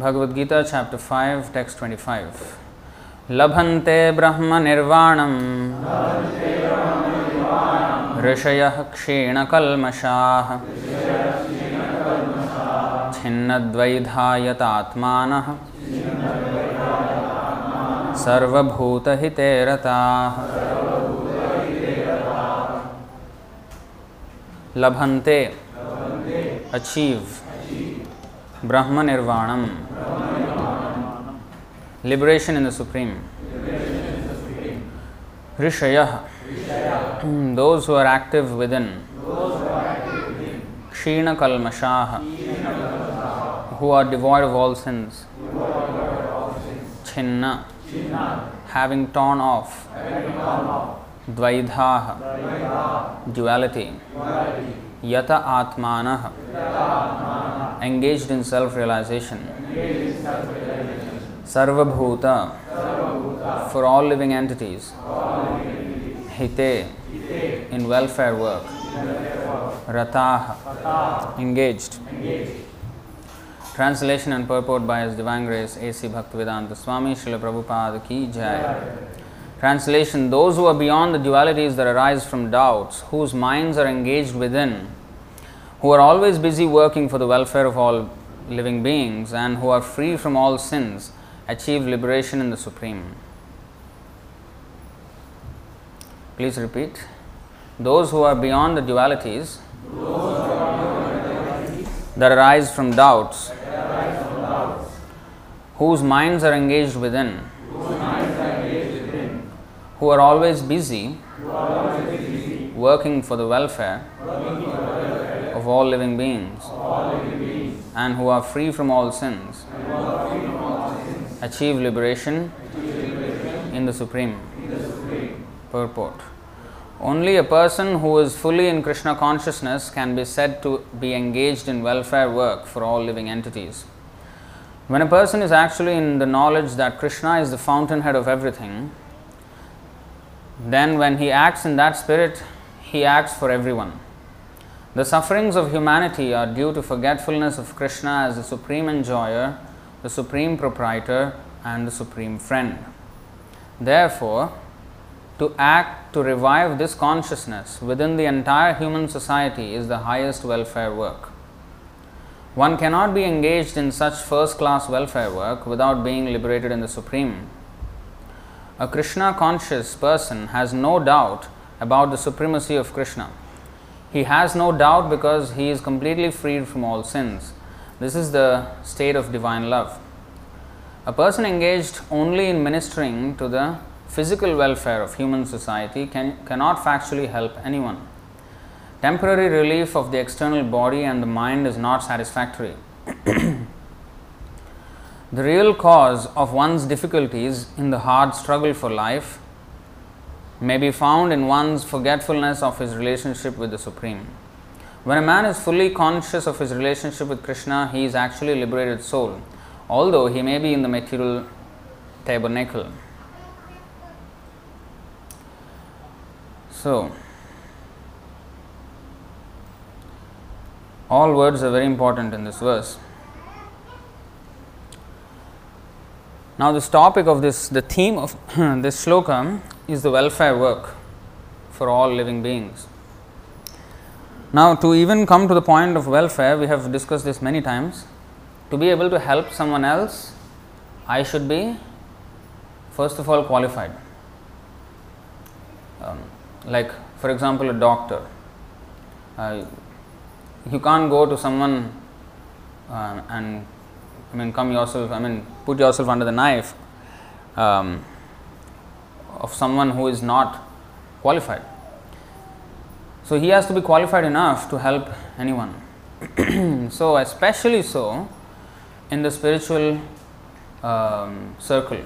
Bhagavad Gita, chapter 5, text 25. Labhante Brahma Nirvanam ऋषयः क्षीणकल्मषाः छिन्नद्वैधायतात्मानः सर्वभूतहिते रताः लभन्ते achieve Brahma Nirvanam. Liberation in the Supreme. Rishaya. Hmm, those who are active within. Kshina Kalmashaha. Who are devoid of all sins. Chinna. Having torn off. Dvaidhaha. Duality. यथ आत्मान। Engage in self realisation सर्वभूत for all living entities हिते in welfare work रता engage translation and purport by divine grace AC Bhaktivedanta Swami Shri Prabhupada की जय. Translation those who are beyond the dualities that arise from doubts whose minds are engaged within who are always busy working for the welfare of all living beings and who are free from all sins achieve liberation in the Supreme. Please repeat. Those who are beyond the dualities that arise from doubts, whose minds are engaged within, who are always busy working for the welfare of all living beings and who are free from all sins achieve liberation in the Supreme. Purport Only a person who is fully in Krishna consciousness can be said to be engaged in welfare work for all living entities. When a person is actually in the knowledge that Krishna is the fountainhead of everything, then when he acts in that spirit, he acts for everyone. The sufferings of humanity are due to forgetfulness of Krishna as the supreme enjoyer, the supreme proprietor, and the supreme friend. Therefore, to act to revive this consciousness within the entire human society is the highest welfare work. One cannot be engaged in such first class welfare work without being liberated in the Supreme. A Krishna conscious person has no doubt about the supremacy of Krishna. He has no doubt because he is completely freed from all sins. This is the state of divine love. A person engaged only in ministering to the physical welfare of human society can, cannot factually help anyone. Temporary relief of the external body and the mind is not satisfactory. the real cause of one's difficulties in the hard struggle for life may be found in one's forgetfulness of his relationship with the Supreme. When a man is fully conscious of his relationship with Krishna, he is actually a liberated soul, although he may be in the material tabernacle. So, all words are very important in this verse. Now, this topic of this, the theme of this sloka is the welfare work for all living beings. Now, to even come to the point of welfare, we have discussed this many times. To be able to help someone else, I should be, first of all, qualified. Um, like, for example, a doctor. Uh, you can't go to someone uh, and I mean, come yourself, I mean, put yourself under the knife um, of someone who is not qualified. So, he has to be qualified enough to help anyone. so, especially so in the spiritual um, circle,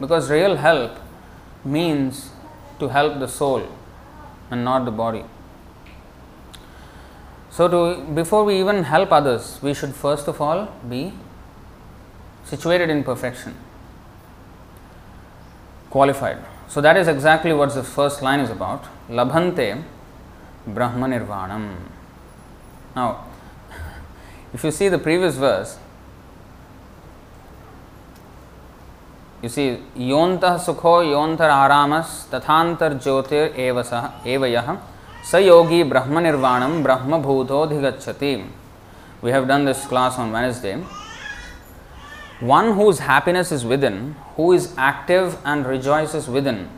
because real help means to help the soul and not the body. So, to before we even help others, we should first of all be situated in perfection, qualified. So, that is exactly what the first line is about. Labhante Brahma Nirvanam. Now, if you see the previous verse, You see, yontah sukho yontar aramas tathantar jyotir evasah evayah sa yogi brahma nirvanam brahma. We have done this class on Wednesday. One whose happiness is within, who is active and rejoices within,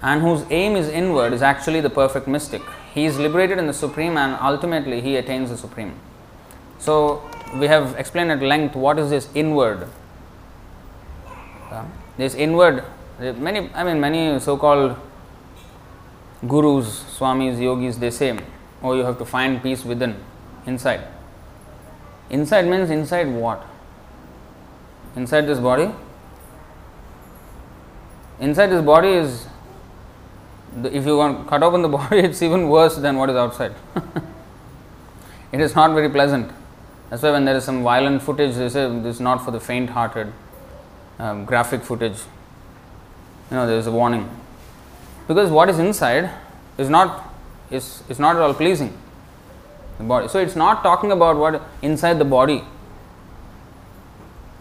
and whose aim is inward is actually the perfect mystic. He is liberated in the Supreme and ultimately he attains the Supreme. So, we have explained at length what is this inward. Uh, this inward, many, I mean, many so called gurus, swamis, yogis, they say, oh, you have to find peace within, inside. Inside means inside what? Inside this body? Inside this body is if you want cut open the body, it's even worse than what is outside. it is not very pleasant. That's why when there is some violent footage, they say this is not for the faint-hearted. Um, graphic footage. You know, there is a warning because what is inside is not is is not at all pleasing. The body. So it's not talking about what inside the body.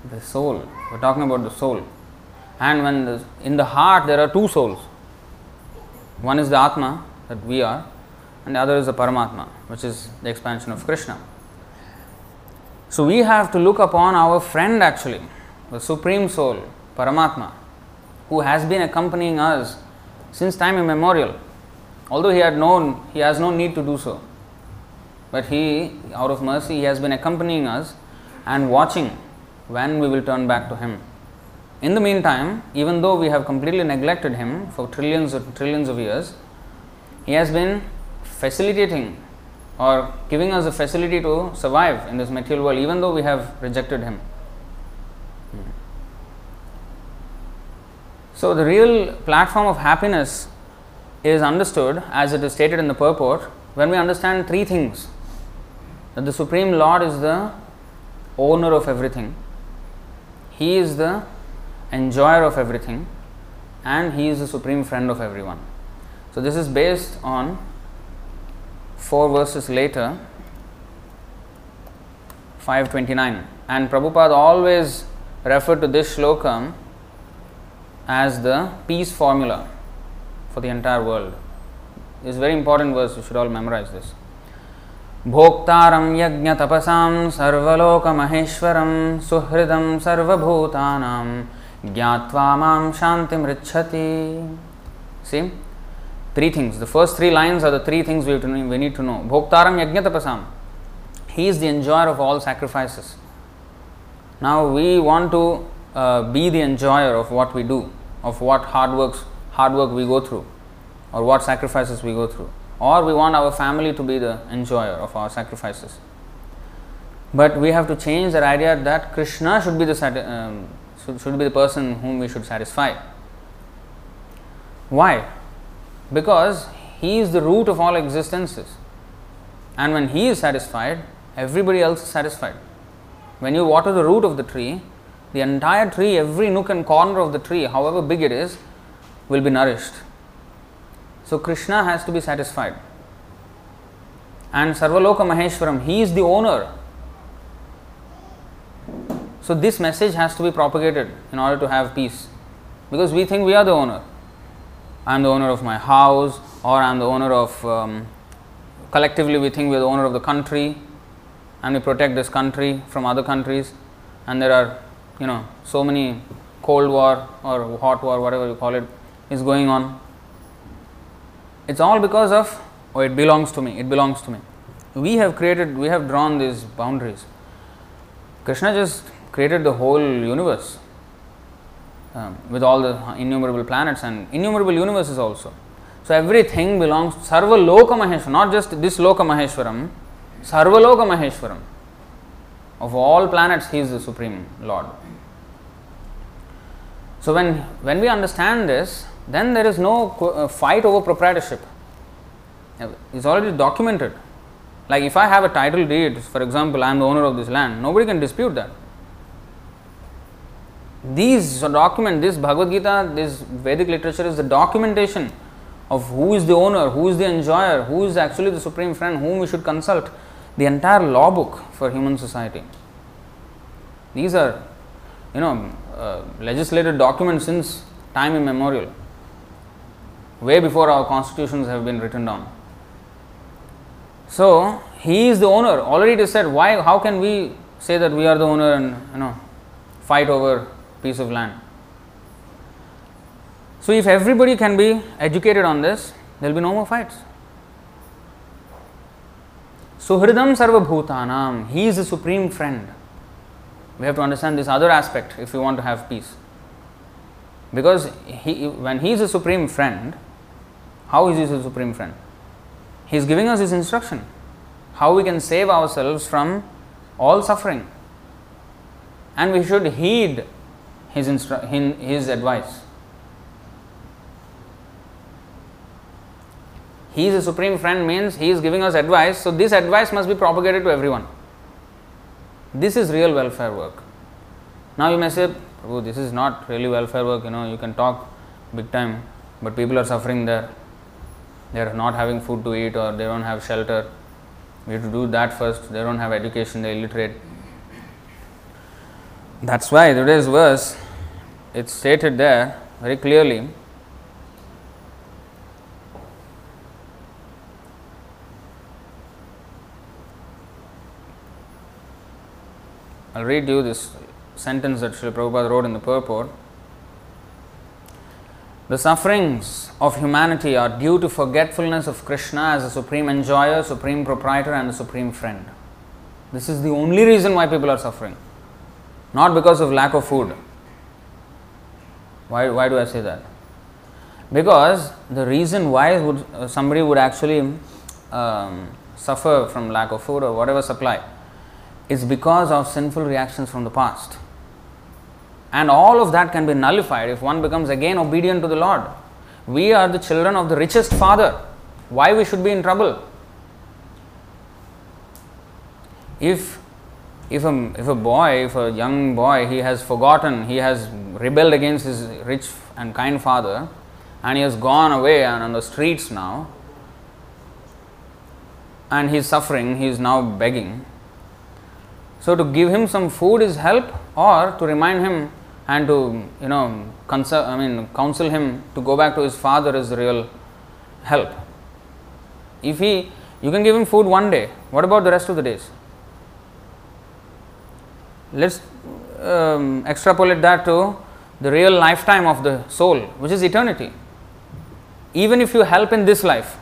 The soul. We're talking about the soul. And when the, in the heart there are two souls one is the Atma that we are, and the other is the Paramatma, which is the expansion of Krishna. So we have to look upon our friend actually, the Supreme Soul, Paramatma, who has been accompanying us since time immemorial. Although he had known, he has no need to do so. But he, out of mercy, he has been accompanying us and watching when we will turn back to him. In the meantime, even though we have completely neglected him for trillions and trillions of years, he has been facilitating or giving us a facility to survive in this material world, even though we have rejected him. So, the real platform of happiness is understood as it is stated in the purport when we understand three things that the Supreme Lord is the owner of everything, He is the enjoyer of everything, and he is the supreme friend of everyone. So, this is based on four verses later, 529. And Prabhupada always referred to this shloka as the peace formula for the entire world. It's a very important verse, you should all memorize this. भोक्तारं यज्ञतपसां सर्वलोकमहेश्वरं सुहृदं सर्वभूतानां Gyatva mam shanti mrichati. See? Three things. The first three lines are the three things we, know, we need to know. Bhoktaram yajnatapasam. He is the enjoyer of all sacrifices. Now we want to uh, be the enjoyer of what we do, of what hard works, hard work we go through, or what sacrifices we go through. Or we want our family to be the enjoyer of our sacrifices. But we have to change that idea that Krishna should be the um, should, should be the person whom we should satisfy. Why? Because he is the root of all existences. And when he is satisfied, everybody else is satisfied. When you water the root of the tree, the entire tree, every nook and corner of the tree, however big it is, will be nourished. So Krishna has to be satisfied. And Sarvaloka Maheshwaram, he is the owner so, this message has to be propagated in order to have peace because we think we are the owner. I am the owner of my house, or I am the owner of, um, collectively, we think we are the owner of the country and we protect this country from other countries. And there are, you know, so many cold war or hot war, whatever you call it, is going on. It's all because of, oh, it belongs to me, it belongs to me. We have created, we have drawn these boundaries. Krishna just created the whole universe um, with all the innumerable planets and innumerable universes also. So everything belongs Sarva Loka Maheshwaram, not just this Loka Maheshwaram, Sarva Loka Maheshwaram. Of all planets, He is the Supreme Lord. So when, when we understand this, then there is no uh, fight over proprietorship. It's already documented. Like if I have a title deed, for example, I am the owner of this land, nobody can dispute that these document, this Bhagavad Gita, this Vedic literature is the documentation of who is the owner, who is the enjoyer, who is actually the supreme friend, whom we should consult. The entire law book for human society. These are, you know, uh, legislated document since time immemorial, way before our constitutions have been written down. So he is the owner. Already it is said. Why? How can we say that we are the owner and you know fight over piece of land? So if everybody can be educated on this, there will be no more fights. Suhridam Sarvabhutanam, he is the supreme friend. We have to understand this other aspect if we want to have peace. Because he, when he is a supreme friend, how is he a supreme friend? He is giving us his instruction how we can save ourselves from all suffering. And we should heed his, instru- his advice. He is a supreme friend means he is giving us advice, so this advice must be propagated to everyone. This is real welfare work. Now you may say, oh, this is not really welfare work, you know, you can talk big time, but people are suffering there. They are not having food to eat or they don't have shelter. We have to do that first. They don't have education, they're illiterate. That's why today's verse, it's stated there very clearly I'll read you this sentence that Srila Prabhupada wrote in the purport. The sufferings of humanity are due to forgetfulness of Krishna as a supreme enjoyer, supreme proprietor, and a supreme friend. This is the only reason why people are suffering, not because of lack of food. Why, why do I say that? Because the reason why would, uh, somebody would actually um, suffer from lack of food or whatever supply is because of sinful reactions from the past. And all of that can be nullified if one becomes again obedient to the Lord. We are the children of the richest Father. Why we should be in trouble? If if a, if a boy, if a young boy, he has forgotten, he has rebelled against his rich and kind father, and he has gone away and on the streets now, and he is suffering, he is now begging, so to give him some food is help, or to remind him and to you know consult, I mean counsel him to go back to his father is real help. If he you can give him food one day, what about the rest of the days? Let's um, extrapolate that to the real lifetime of the soul, which is eternity. Even if you help in this life,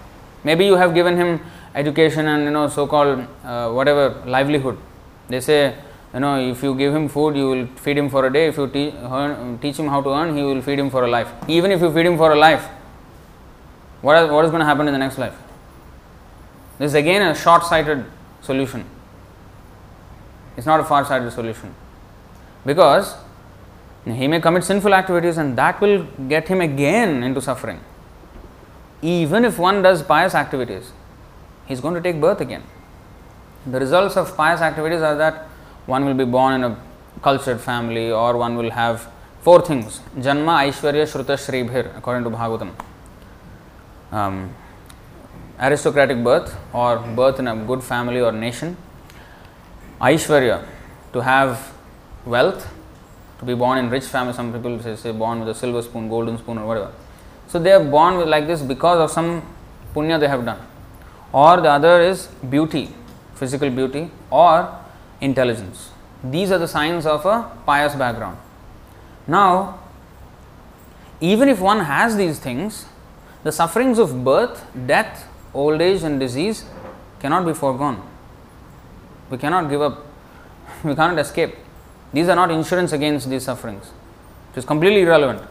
maybe you have given him education and you know so-called uh, whatever livelihood they say, you know, if you give him food, you will feed him for a day. If you teach, earn, teach him how to earn, he will feed him for a life. Even if you feed him for a life, what is, what is going to happen in the next life? This is again a short sighted solution. It's not a far sighted solution. Because he may commit sinful activities and that will get him again into suffering. Even if one does pious activities, he's going to take birth again. The results of pious activities are that one will be born in a cultured family or one will have four things Janma, Aishwarya, Shruta, according to Bhagavatam. Um, aristocratic birth or birth in a good family or nation. Aishwarya, to have wealth, to be born in rich family. Some people say, say born with a silver spoon, golden spoon, or whatever. So they are born with like this because of some punya they have done. Or the other is beauty, physical beauty, or intelligence. These are the signs of a pious background. Now, even if one has these things, the sufferings of birth, death, old age, and disease cannot be foregone. We cannot give up, we cannot escape. These are not insurance against these sufferings, it is completely irrelevant.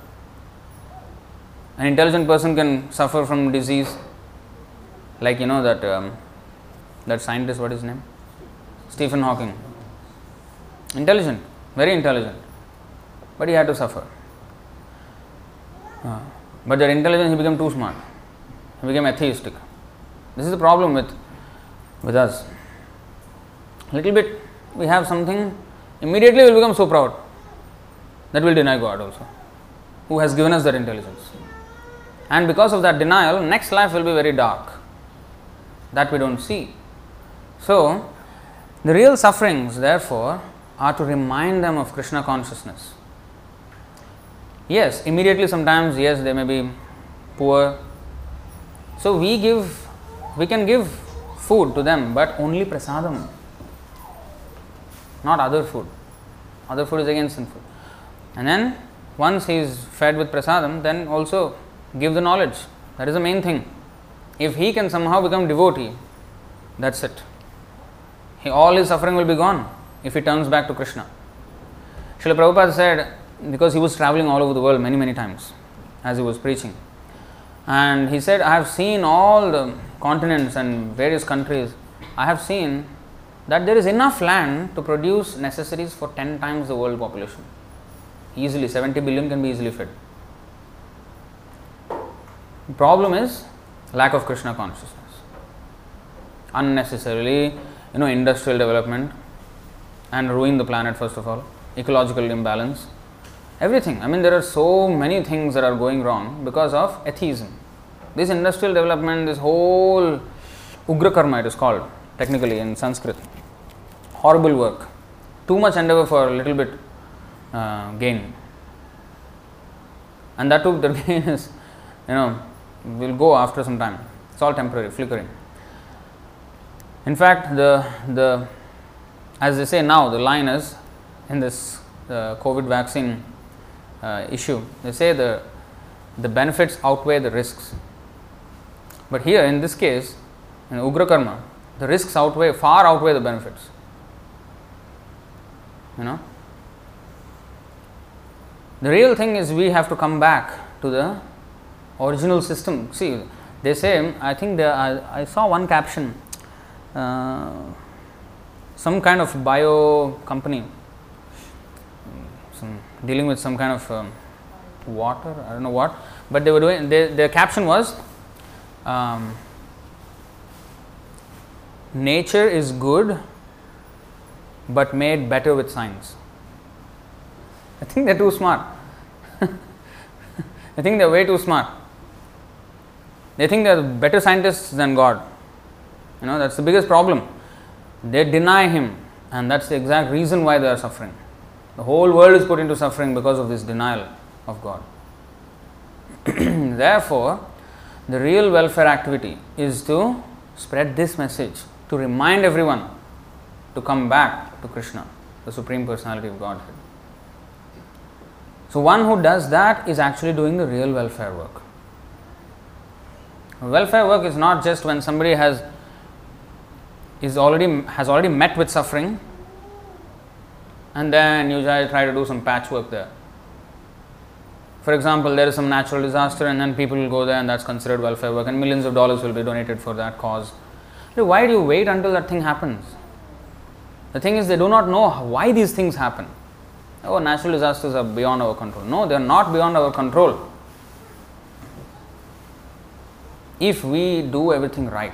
An intelligent person can suffer from disease, like you know that um, that scientist, what is his name? Stephen Hawking. Intelligent, very intelligent, but he had to suffer. Uh, but that intelligence, he became too smart. He became atheistic. This is the problem with, with us. Little bit, we have something, immediately we will become so proud that we'll deny God also, who has given us that intelligence. And because of that denial, next life will be very dark. That we don't see. So, the real sufferings, therefore, are to remind them of Krishna consciousness. Yes, immediately sometimes, yes, they may be poor. So we give, we can give food to them, but only prasadam, not other food. Other food is again sinful. And then once he is fed with prasadam, then also give the knowledge. That is the main thing. If he can somehow become devotee, that's it. All his suffering will be gone if he turns back to Krishna. Srila Prabhupada said, because he was traveling all over the world many, many times as he was preaching. And he said, I have seen all the continents and various countries. I have seen that there is enough land to produce necessaries for 10 times the world population. Easily, 70 billion can be easily fed. The problem is lack of Krishna consciousness. Unnecessarily, you know, industrial development and ruin the planet first of all, ecological imbalance, everything. I mean, there are so many things that are going wrong because of atheism. This industrial development, this whole Ugra Karma, it is called technically in Sanskrit, horrible work, too much endeavor for a little bit uh, gain. And that too, the gain is, you know, will go after some time. It's all temporary, flickering. In fact, the the as they say now, the line is in this uh, COVID vaccine uh, issue. They say the the benefits outweigh the risks. But here, in this case, in Ugra Karma, the risks outweigh far outweigh the benefits. You know. The real thing is we have to come back to the original system. See, they say, I think they, I, I saw one caption, some kind of bio company, some dealing with some kind of um, water, I don't know what, but they were doing, they, their caption was, um, nature is good but made better with science. I think they're too smart. I think they're way too smart. They think they're better scientists than God. You know, that's the biggest problem. They deny Him, and that's the exact reason why they are suffering. The whole world is put into suffering because of this denial of God. Therefore, the real welfare activity is to spread this message, to remind everyone to come back to Krishna, the Supreme Personality of Godhead. So, one who does that is actually doing the real welfare work. Welfare work is not just when somebody has is already has already met with suffering and then you try to do some patchwork there. For example, there is some natural disaster and then people will go there and that's considered welfare work and millions of dollars will be donated for that cause. Why do you wait until that thing happens? The thing is, they do not know why these things happen. Oh, natural disasters are beyond our control. No, they are not beyond our control. If we do everything right,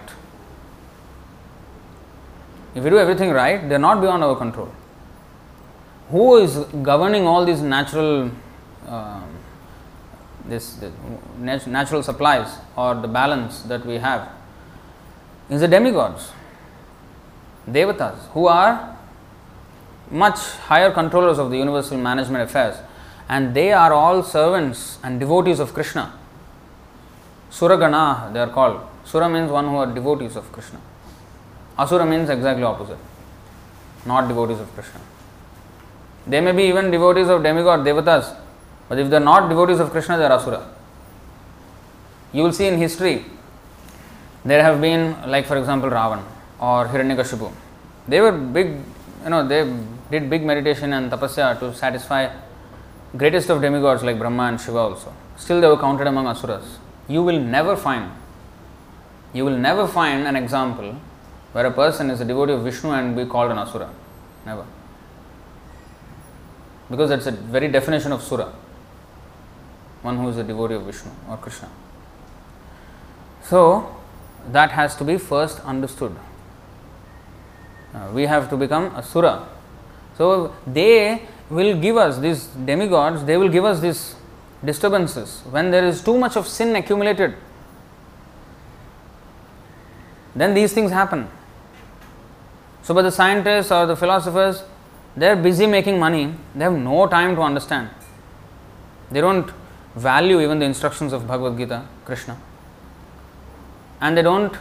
if we do everything right, they are not beyond our control. Who is governing all these natural, uh, this, this natural supplies or the balance that we have? Is the demigods, devatas, who are much higher controllers of the universal management affairs, and they are all servants and devotees of Krishna. Suragana, they are called. Sura means one who are devotees of Krishna. Asura means exactly opposite, not devotees of Krishna. They may be even devotees of demigod, devatas, but if they are not devotees of Krishna, they are asura. You will see in history, there have been, like for example, Ravan or Hiranyakashipu. They were big, you know, they did big meditation and tapasya to satisfy greatest of demigods like Brahma and Shiva also. Still, they were counted among asuras. You will never find, you will never find an example where a person is a devotee of Vishnu and be called an asura. Never. Because that's a very definition of sura. One who is a devotee of Vishnu or Krishna. So, that has to be first understood. Uh, we have to become a sura. So, they will give us, these demigods, they will give us these disturbances when there is too much of sin accumulated. Then these things happen. So, but the scientists or the philosophers, they are busy making money, they have no time to understand. They don't value even the instructions of Bhagavad Gita, Krishna. And they don't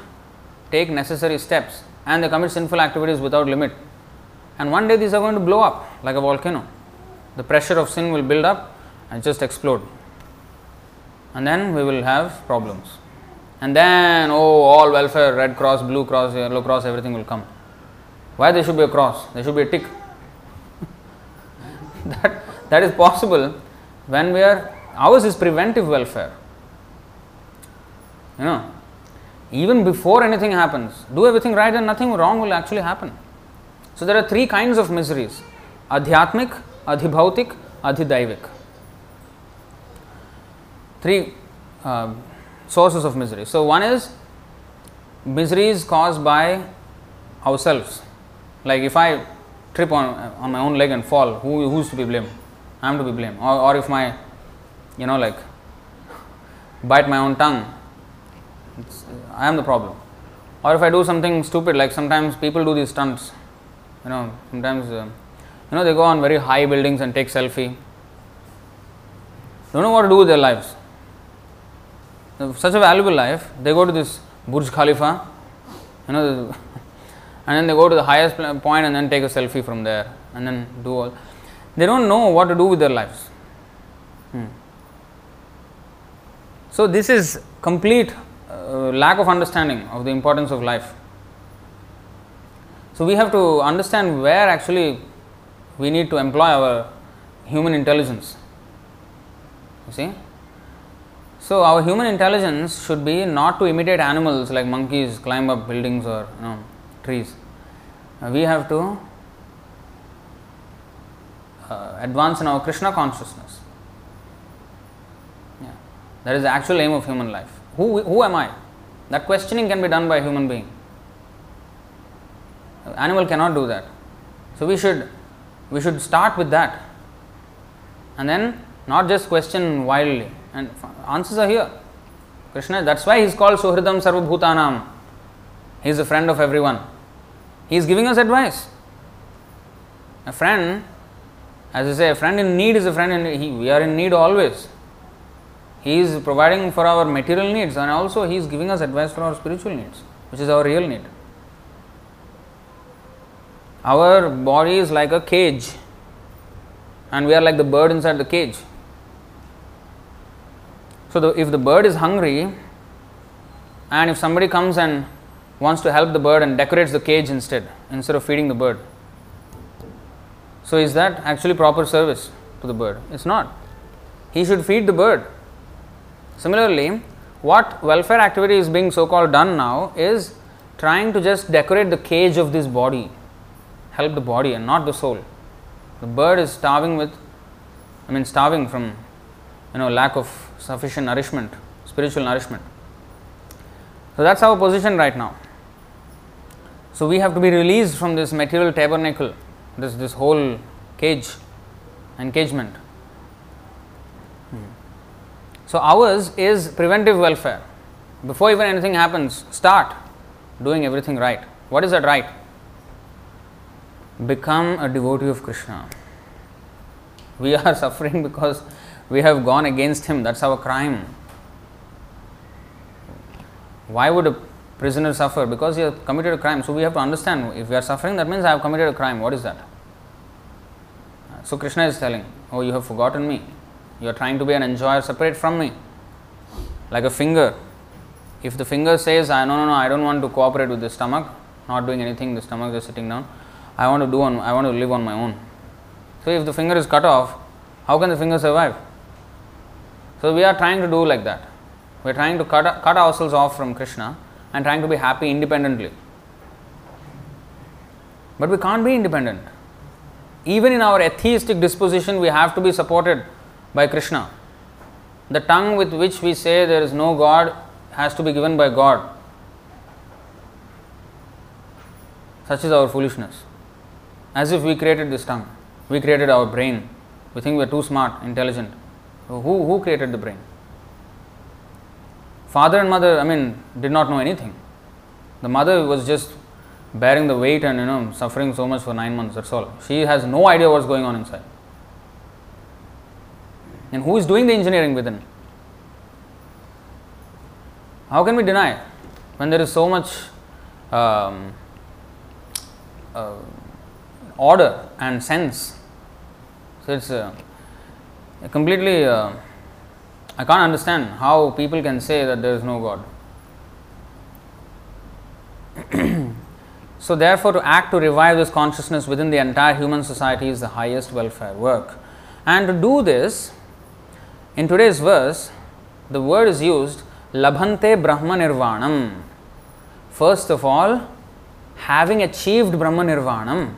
take necessary steps and they commit sinful activities without limit. And one day these are going to blow up like a volcano. The pressure of sin will build up and just explode. And then we will have problems. And then, oh, all welfare, red cross, blue cross, yellow cross, everything will come. Why there should be a cross? There should be a tick. that, that is possible when we are, ours is preventive welfare. You know, even before anything happens, do everything right and nothing wrong will actually happen. So there are three kinds of miseries adhyatmic, adhibhautik, adhidaivik. Three uh, sources of misery. So one is miseries caused by ourselves. Like if I trip on, on my own leg and fall, who, who's to be blamed? I am to be blamed. Or, or if my, you know, like bite my own tongue, I am the problem. Or if I do something stupid, like sometimes people do these stunts, you know, sometimes, uh, you know, they go on very high buildings and take selfie. Don't know what to do with their lives. Such a valuable life, they go to this Burj Khalifa, you know, and then they go to the highest point and then take a selfie from there and then do all. They don't know what to do with their lives. Hmm. So, this is complete uh, lack of understanding of the importance of life. So, we have to understand where actually we need to employ our human intelligence. You see? So, our human intelligence should be not to imitate animals like monkeys climb up buildings or you know, trees. We have to uh, advance in our Krishna consciousness. Yeah. That is the actual aim of human life. Who, who am I? That questioning can be done by a human being. Animal cannot do that. So we should we should start with that. And then not just question wildly. And answers are here. Krishna, that's why he's called Suhridam Sarvabhutanam. He is a friend of everyone. He is giving us advice. A friend, as I say, a friend in need is a friend in he, we are in need always. He is providing for our material needs and also He is giving us advice for our spiritual needs, which is our real need. Our body is like a cage, and we are like the bird inside the cage. So, the, if the bird is hungry, and if somebody comes and wants to help the bird and decorates the cage instead, instead of feeding the bird, so is that actually proper service to the bird? It's not. He should feed the bird. Similarly, what welfare activity is being so called done now is trying to just decorate the cage of this body, help the body and not the soul. The bird is starving with, I mean, starving from, you know, lack of sufficient nourishment, spiritual nourishment. So that's our position right now. So we have to be released from this material tabernacle, this this whole cage, encagement. Hmm. So ours is preventive welfare. Before even anything happens, start doing everything right. What is that right? Become a devotee of Krishna. We are suffering because we have gone against him. That's our crime. Why would a prisoner suffer? Because he has committed a crime. So we have to understand if we are suffering, that means I have committed a crime. What is that? So Krishna is telling, Oh, you have forgotten me. You are trying to be an enjoyer separate from me. Like a finger. If the finger says, I no, no, no, I don't want to cooperate with the stomach, not doing anything, the stomach is sitting down, I want to do on, I want to live on my own. So if the finger is cut off, how can the finger survive? So we are trying to do like that. We are trying to cut, cut ourselves off from Krishna and trying to be happy independently. But we can't be independent. Even in our atheistic disposition, we have to be supported by Krishna. The tongue with which we say there is no God has to be given by God. Such is our foolishness. As if we created this tongue, we created our brain. We think we are too smart, intelligent. Who, who created the brain? Father and mother, I mean, did not know anything. The mother was just bearing the weight and you know suffering so much for nine months. That's all. She has no idea what's going on inside. And who is doing the engineering within? How can we deny when there is so much um, uh, order and sense? So it's uh, completely. Uh, I can't understand how people can say that there is no God. so, therefore, to act to revive this consciousness within the entire human society is the highest welfare work. And to do this, in today's verse, the word is used labhante brahma nirvanam. First of all, having achieved brahma nirvanam,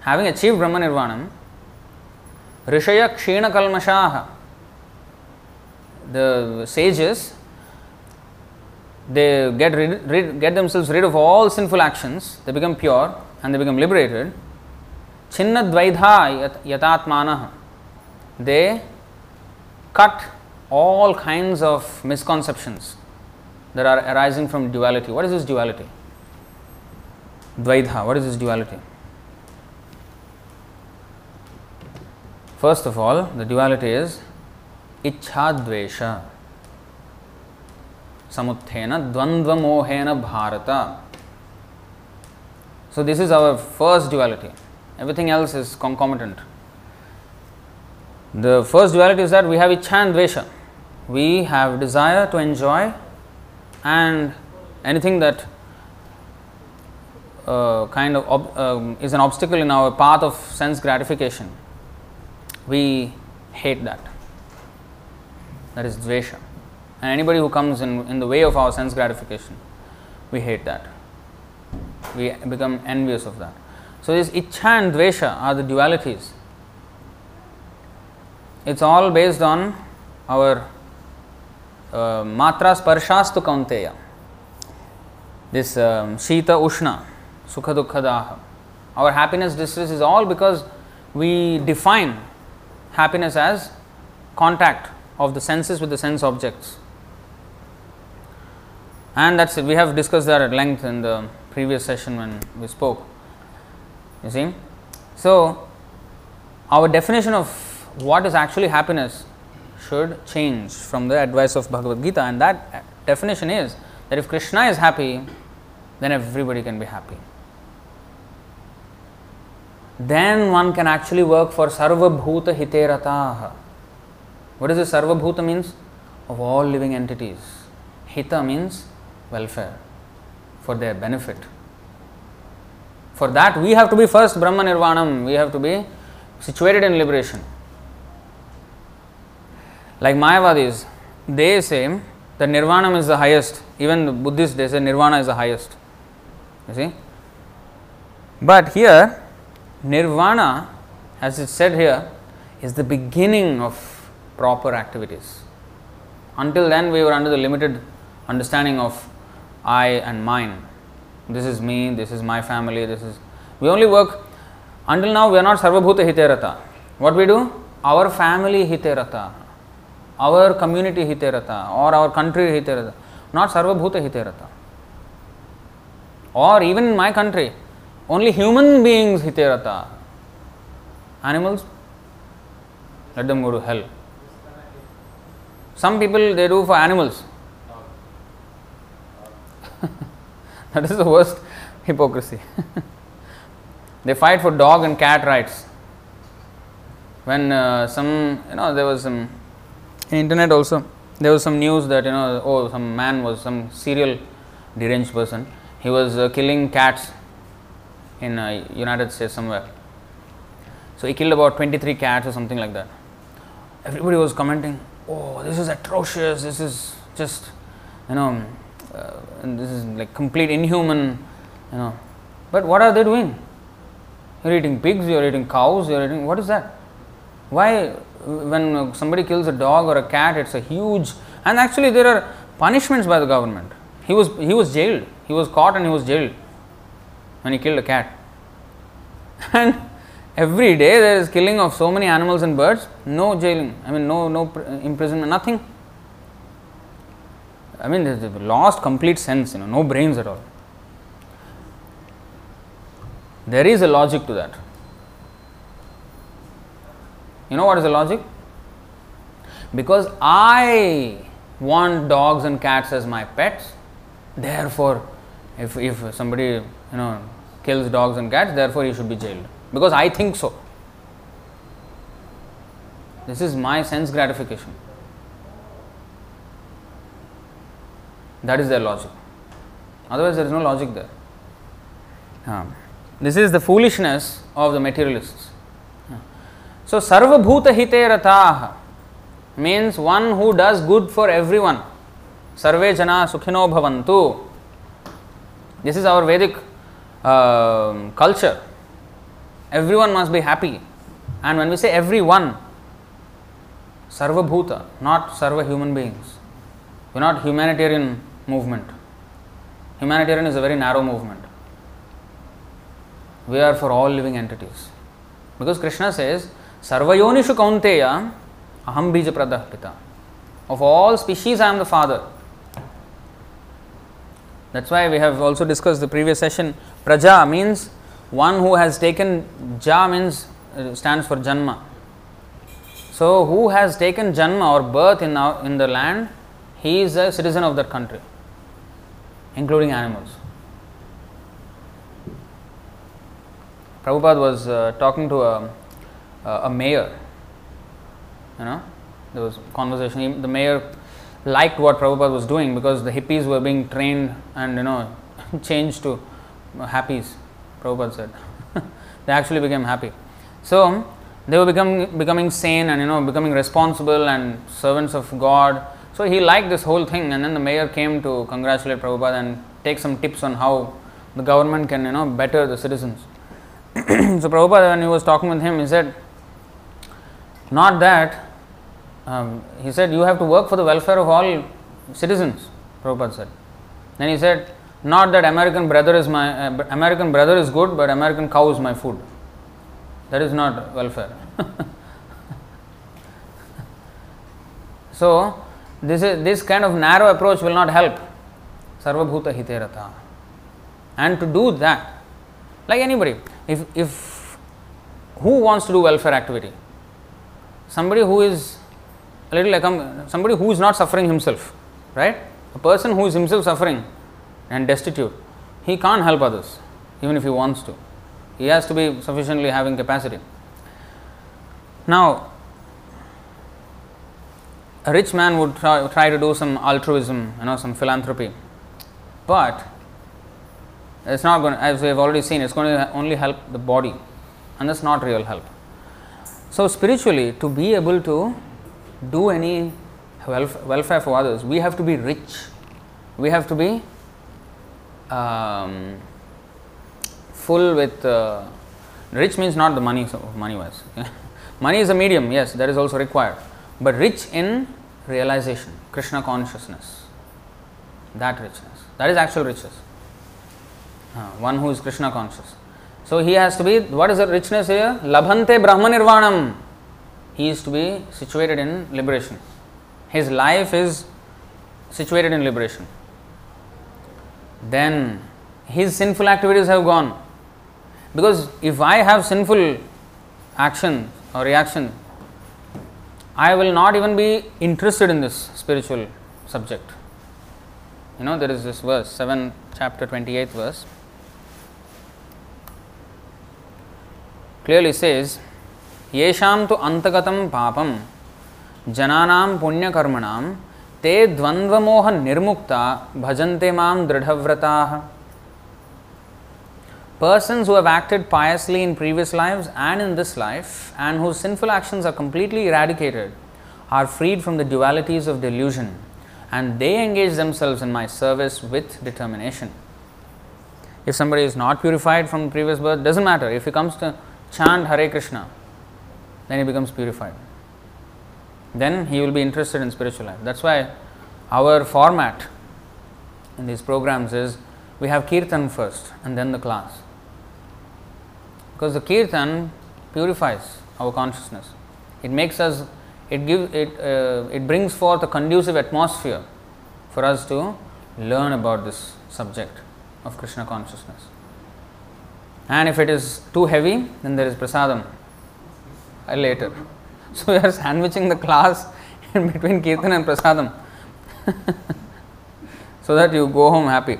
having achieved brahma nirvanam, rishaya kshina kalmashaha, the sages, they get, rid, get themselves rid of all sinful actions, they become pure and they become liberated. Chinna dvaidha yatatmanah, they cut all kinds of misconceptions that are arising from duality. What is this duality? Dvaidha, what is this duality? First of all, the duality is ichhadvesha samuthena dvandvamohena bharata. So, this is our first duality. Everything else is concomitant. The first duality is that we have ichha and dvesha. We have desire to enjoy and anything that uh, kind of ob- um, is an obstacle in our path of sense gratification, we hate that. That is dvesha. And anybody who comes in, in the way of our sense gratification, we hate that. We become envious of that. So, this ichha and dvesha are the dualities. It's all based on our uh, matra sparshastu kaunteya. This um, shita ushna, sukha dukkha daha. Our happiness distress is all because we define happiness as contact of the senses with the sense objects. And that's it. We have discussed that at length in the previous session when we spoke. You see? So, our definition of what is actually happiness should change from the advice of Bhagavad Gita, and that definition is that if Krishna is happy, then everybody can be happy. Then one can actually work for Sarva Bhuta Hiterataha. What does this Sarva Bhuta means? Of all living entities. Hita means welfare, for their benefit. For that, we have to be first Brahma Nirvanam, we have to be situated in liberation. Like Mayavadis, they say that Nirvana is the highest. Even the Buddhists, they say Nirvana is the highest. You see? But here, Nirvana, as it's said here, is the beginning of proper activities. Until then, we were under the limited understanding of I and mine. This is me, this is my family, this is. We only work. Until now, we are not Sarvabhuta Hiterata. What we do? Our family Hiterata our community hiterata or our country hiterata, not sarvabhuta hiterata. Or even in my country, only human beings hiterata. Animals, let them go to hell. Some people they do for animals. that is the worst hypocrisy. they fight for dog and cat rights. When uh, some, you know, there was some in internet also there was some news that you know oh some man was some serial deranged person he was uh, killing cats in uh, united states somewhere. So he killed about 23 cats or something like that. Everybody was commenting oh this is atrocious. This is just you know uh, this is like complete inhuman you know. But what are they doing? You're eating pigs you're eating cows you're eating what is that? Why when somebody kills a dog or a cat, it's a huge and actually there are punishments by the government. He was he was jailed. He was caught and he was jailed when he killed a cat. And every day there is killing of so many animals and birds. No jailing. I mean no no uh, imprisonment. Nothing. I mean lost complete sense. You know no brains at all. There is a logic to that. You know what is the logic? Because I want dogs and cats as my pets, therefore, if, if somebody you know kills dogs and cats, therefore he should be jailed. Because I think so. This is my sense gratification. That is their logic. Otherwise, there is no logic there. Um, this is the foolishness of the materialists. So, sarvabhuta hite rataha means one who does good for everyone. Sarve jana sukhino bhavantu. This is our Vedic uh, culture. Everyone must be happy. And when we say everyone, Sarva sarvabhuta, not sarva human beings. We're not humanitarian movement. Humanitarian is a very narrow movement. We are for all living entities. Because Krishna says, Sarvayonishu kaunteya aham bija pradah pita. Of all species, I am the father. That's why we have also discussed the previous session. Praja means one who has taken, Ja means uh, stands for Janma. So, who has taken Janma or birth in, our, in the land, he is a citizen of that country, including animals. Prabhupada was uh, talking to a, a mayor. You know, there was conversation. The mayor liked what Prabhupada was doing because the hippies were being trained and you know changed to happies. Prabhupada said they actually became happy. So they were becoming becoming sane and you know becoming responsible and servants of God. So he liked this whole thing, and then the mayor came to congratulate Prabhupada and take some tips on how the government can you know better the citizens. so Prabhupada, when he was talking with him, he said, not that. Um, he said, you have to work for the welfare of all citizens. Prabhupada said. Then he said, not that American brother is my uh, American brother is good, but American cow is my food. That is not welfare. so this is this kind of narrow approach will not help. Sarvabhuta hiterata. And to do that, like anybody, if if who wants to do welfare activity? Somebody who is a little like um, somebody who is not suffering himself, right? A person who is himself suffering and destitute, he can't help others, even if he wants to. He has to be sufficiently having capacity. Now, a rich man would try, try to do some altruism, you know, some philanthropy, but it's not going. As we have already seen, it's going to only help the body, and that's not real help. So spiritually, to be able to do any welfare for others, we have to be rich. We have to be um, full with uh, rich means not the money money wise. money is a medium, yes, that is also required, but rich in realization, Krishna consciousness, that richness, that is actual riches. Uh, one who is Krishna conscious. So he has to be, what is the richness here? Labhante Brahma Nirvanam. He is to be situated in liberation. His life is situated in liberation. Then his sinful activities have gone. Because if I have sinful action or reaction, I will not even be interested in this spiritual subject. You know, there is this verse, 7 chapter 28 verse. Clearly says, येषां तु अन्तगतं पापं जनानां पुण्यकर्मणां ते द्वन्द्वमोह निर्मुक्ता भजन्ते माँ दृढव्रताः Persons who have acted piously in previous lives and in this life, and whose sinful actions are completely eradicated, are freed from the dualities of delusion, and they engage themselves in my service with determination. If somebody is not purified from previous birth, doesn't matter. If he comes to chant Hare Krishna, then he becomes purified. Then he will be interested in spiritual life. That's why our format in these programs is we have kirtan first and then the class. Because the kirtan purifies our consciousness. It makes us, it gives, it, uh, it brings forth a conducive atmosphere for us to learn about this subject of Krishna consciousness. And if it is too heavy, then there is prasadam later. So we are sandwiching the class in between Kirtan and Prasadam. so that you go home happy.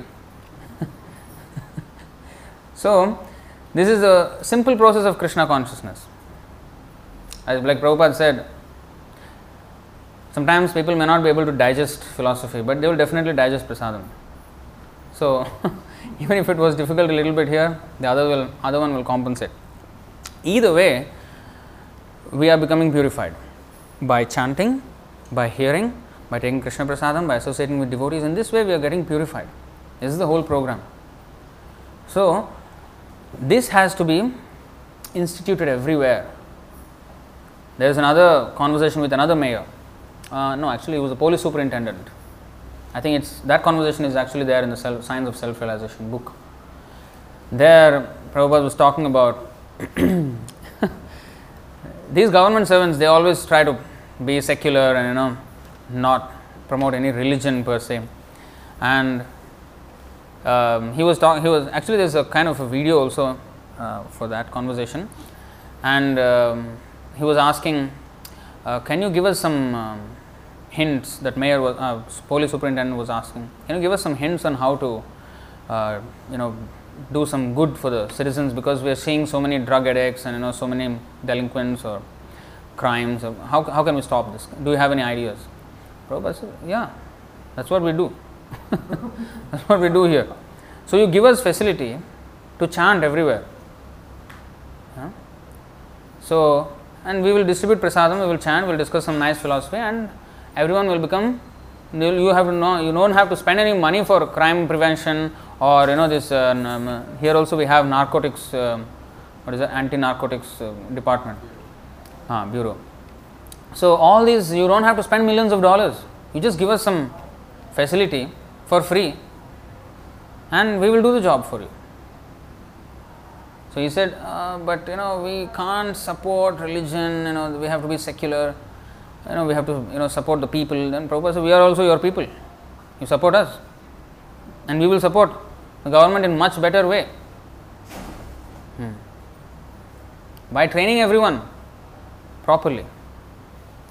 so, this is a simple process of Krishna consciousness. As like Prabhupada said, sometimes people may not be able to digest philosophy, but they will definitely digest prasadam. So, even if it was difficult a little bit here, the other will other one will compensate. Either way, we are becoming purified by chanting, by hearing, by taking Krishna prasadam, by associating with devotees. In this way, we are getting purified. This is the whole program. So, this has to be instituted everywhere. There is another conversation with another mayor. Uh, no, actually, he was a police superintendent. I think it's that conversation is actually there in the self, Science of Self Realization book. There, Prabhupada was talking about these government servants. They always try to be secular and you know not promote any religion per se. And um, he was talking. He was actually there's a kind of a video also uh, for that conversation, and um, he was asking, uh, "Can you give us some um, hints?" That mayor was uh, police superintendent was asking, "Can you give us some hints on how to, uh, you know, do some good for the citizens because we are seeing so many drug addicts and you know so many delinquents or crimes. How how can we stop this? Do you have any ideas?" Prabhupada said, "Yeah, that's what we do." That's what we do here. So you give us facility to chant everywhere. So and we will distribute prasadam, we will chant, we will discuss some nice philosophy, and everyone will become. You have to know. You don't have to spend any money for crime prevention or you know this. Uh, um, here also we have narcotics. Uh, what is it? Anti-narcotics uh, department, ah, bureau. So all these you don't have to spend millions of dollars. You just give us some facility for free and we will do the job for you. So he said, uh, but you know, we can't support religion, you know, we have to be secular, you know, we have to, you know, support the people. Then Prabhupada said, we are also your people. You support us. And we will support the government in much better way. Hmm. By training everyone properly.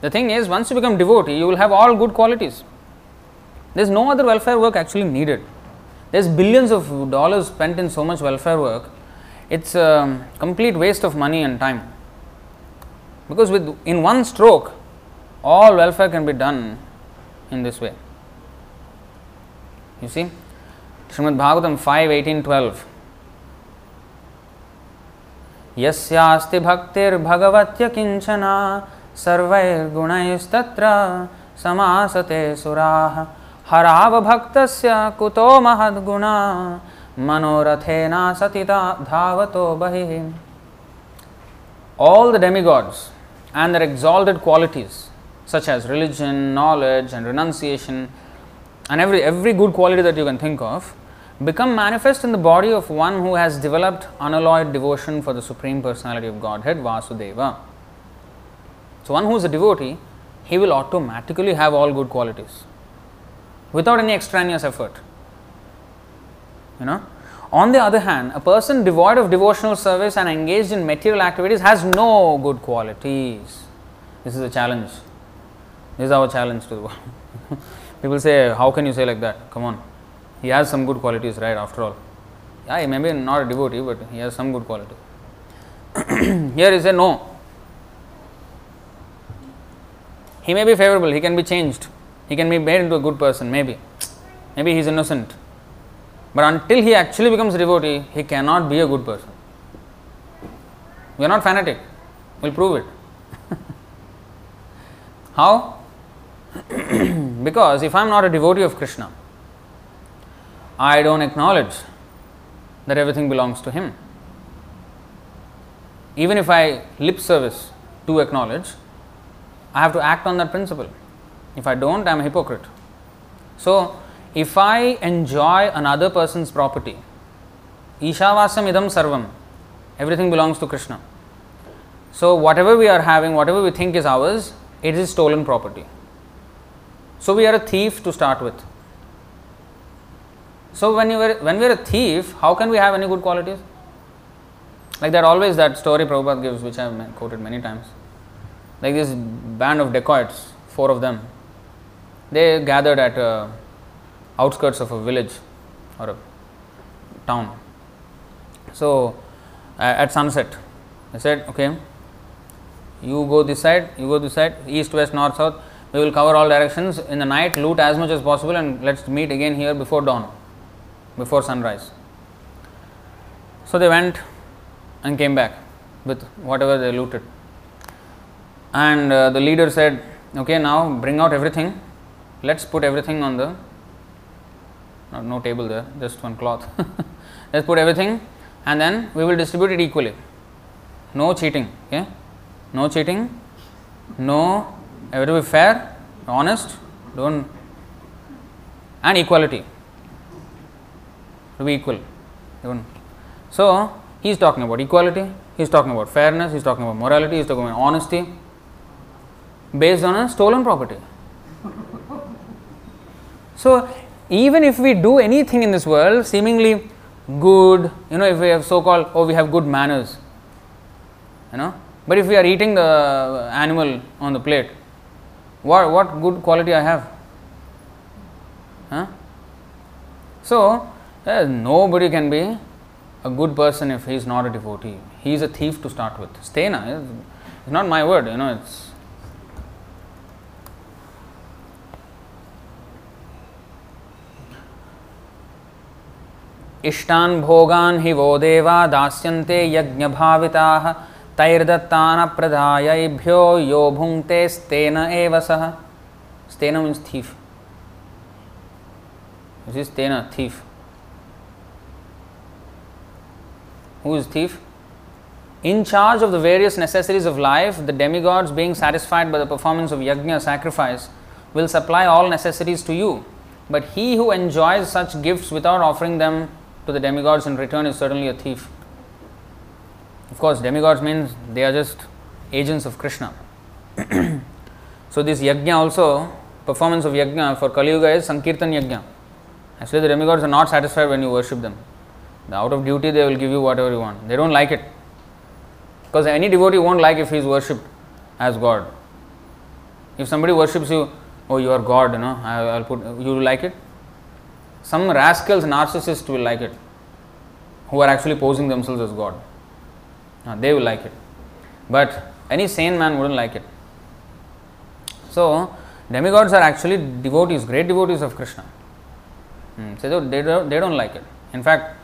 The thing is, once you become devotee, you will have all good qualities. There's no other welfare work actually needed. There's billions of dollars spent in so much welfare work. It's a complete waste of money and time. Because with in one stroke, all welfare can be done in this way. You see, Srimad Bhagavatam five eighteen twelve यस्यास्ति भक्तिर्भगवत्य किंचना सर्वैर्गुणैस्तत्र समासते सुराः। हरावभक्तस्य कुतो महद्गुणा मनोरथेना सतिता धावतो बहिः। All the demigods and their exalted qualities such as religion knowledge and renunciation and every every good quality that you can think of become manifest in the body of one who has developed unalloyed devotion for the Supreme Personality of Godhead, Vasudeva. So, one who is a devotee, he will automatically have all good qualities without any extraneous effort. You know? On the other hand, a person devoid of devotional service and engaged in material activities has no good qualities. This is a challenge. This is our challenge to the world. People say, How can you say like that? Come on. He has some good qualities, right? After all. Yeah, he may be not a devotee, but he has some good qualities. Here he said, No. He may be favorable, he can be changed. He can be made into a good person, maybe. Maybe he is innocent. But until he actually becomes a devotee, he cannot be a good person. We are not fanatic. We'll prove it. How? because if I am not a devotee of Krishna, I don't acknowledge that everything belongs to Him. Even if I lip service to acknowledge, I have to act on that principle. If I don't, I am a hypocrite. So, if I enjoy another person's property, Ishavasam idam sarvam, everything belongs to Krishna. So, whatever we are having, whatever we think is ours, it is stolen property. So, we are a thief to start with. So, when, you were, when we are a thief, how can we have any good qualities? Like that, always that story Prabhupada gives, which I have quoted many times. like this band of dacoits, four of them. They gathered at uh, outskirts of a village or a town. So at sunset, they said, "Okay, you go this side, you go this side, east, west, north, south. We will cover all directions. In the night, loot as much as possible, and let's meet again here before dawn, before sunrise." So they went and came back with whatever they looted. And uh, the leader said, Okay, now bring out everything. Let's put everything on the. No, no table there, just one cloth. Let's put everything and then we will distribute it equally. No cheating. Okay? No cheating. No, be fair, honest, don't. And equality. To be equal. Don't. So, he is talking about equality, he is talking about fairness, he is talking about morality, he is talking about honesty based on a stolen property. So, even if we do anything in this world seemingly good, you know, if we have so called, oh, we have good manners, you know, but if we are eating the animal on the plate, what, what good quality I have? Huh? So, nobody can be a good person if he is not a devotee he is a thief to start with stay ना is not my word you know it's इष्टा भोगान हि वो देवा दास्यन्ते यज्ञ भाविताः तैर्दत्तान प्रदायैभ्यो यो भुङ्क्ते स्तेन एव सः स्तेन मीन्स् थीफ् दिस् इस् तेन thief who is thief in charge of the various necessities of life the demigods being satisfied by the performance of yajna sacrifice will supply all necessities to you but he who enjoys such gifts without offering them to the demigods in return is certainly a thief. Of course, demigods means they are just agents of Krishna. so, this yajna also, performance of yajna for Kali Yuga is Sankirtan yajna. Actually, the demigods are not satisfied when you worship them. Out of duty, they will give you whatever you want. They don't like it. Because any devotee won't like if he is worshipped as God. If somebody worships you, oh, you are God, you know, I, will put, you will like it? Some rascals, narcissists will like it, who are actually posing themselves as God. Uh, they will like it. But any sane man wouldn't like it. So, demigods are actually devotees, great devotees of Krishna. Hmm. So they don't, they don't like it. In fact,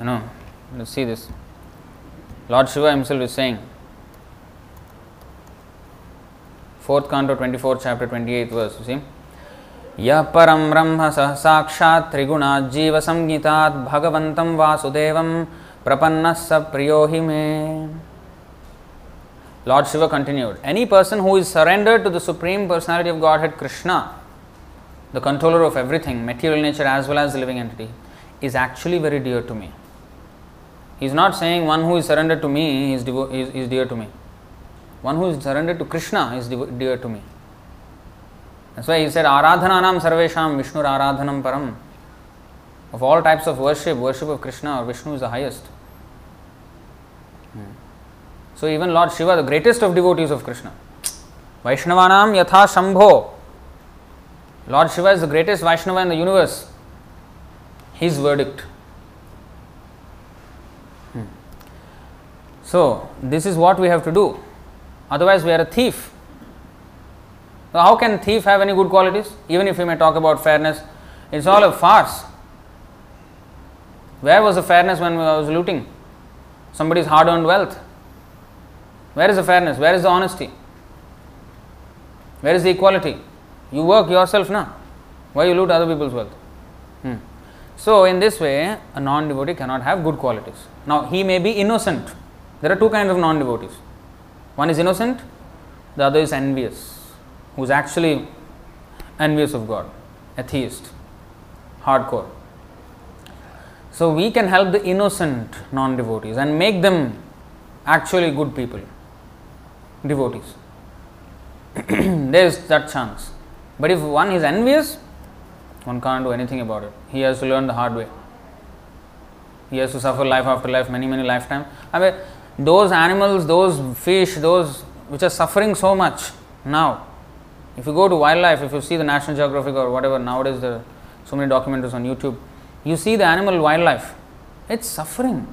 you know, let's see this. Lord Shiva himself is saying, 4th canto, 24th chapter, 28th verse, you see. यः परं ब्रह्म सः साक्षात् त्रिगुणाज्जीव संज्ञितात् भगवन्तं वासुदेवं प्रपन्नः स प्रियो हि मे Lord Shiva continued, Any person who is surrendered to the Supreme Personality of Godhead Krishna, the controller of everything, material nature as well as the living entity, is actually very dear to me. He is not saying one who is surrendered to me is, devo- is, is dear to me. One who is surrendered to Krishna is devo- dear to me. That's why he said, Aradhananam sarvesham Vishnu aradhanam param. Of all types of worship, worship of Krishna or Vishnu is the highest. Hmm. So even Lord Shiva, the greatest of devotees of Krishna, Vaishnavanam yatha Shambho. Lord Shiva is the greatest Vaishnava in the universe. His verdict. So, this is what we have to do. Otherwise, we are a thief. So how can thief have any good qualities? Even if we may talk about fairness, it's all a farce. Where was the fairness when I was looting? Somebody's hard earned wealth. Where is the fairness? Where is the honesty? Where is the equality? You work yourself now. Why you loot other people's wealth? Hmm. So, in this way, a non devotee cannot have good qualities. Now, he may be innocent. There are two kinds of non devotees one is innocent, the other is envious who is actually envious of God, atheist, hardcore. So we can help the innocent non devotees and make them actually good people, devotees. there is that chance. But if one is envious, one can't do anything about it. He has to learn the hard way. He has to suffer life after life, many, many lifetimes. I mean, those animals, those fish, those which are suffering so much now. If you go to wildlife, if you see the National Geographic or whatever, nowadays there are so many documentaries on YouTube, you see the animal wildlife, it's suffering.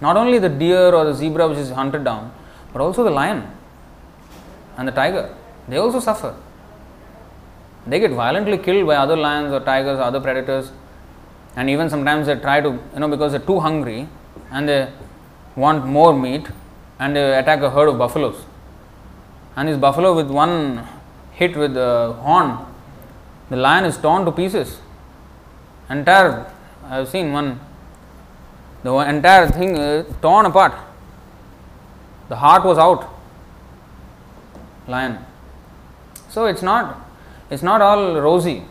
Not only the deer or the zebra which is hunted down, but also the lion and the tiger. They also suffer. They get violently killed by other lions or tigers or other predators, and even sometimes they try to, you know, because they're too hungry and they want more meat and they attack a herd of buffaloes. And his buffalo, with one hit with the horn, the lion is torn to pieces. Entire, I have seen one, the entire thing uh, torn apart. The heart was out. Lion. So it's not, it's not all rosy.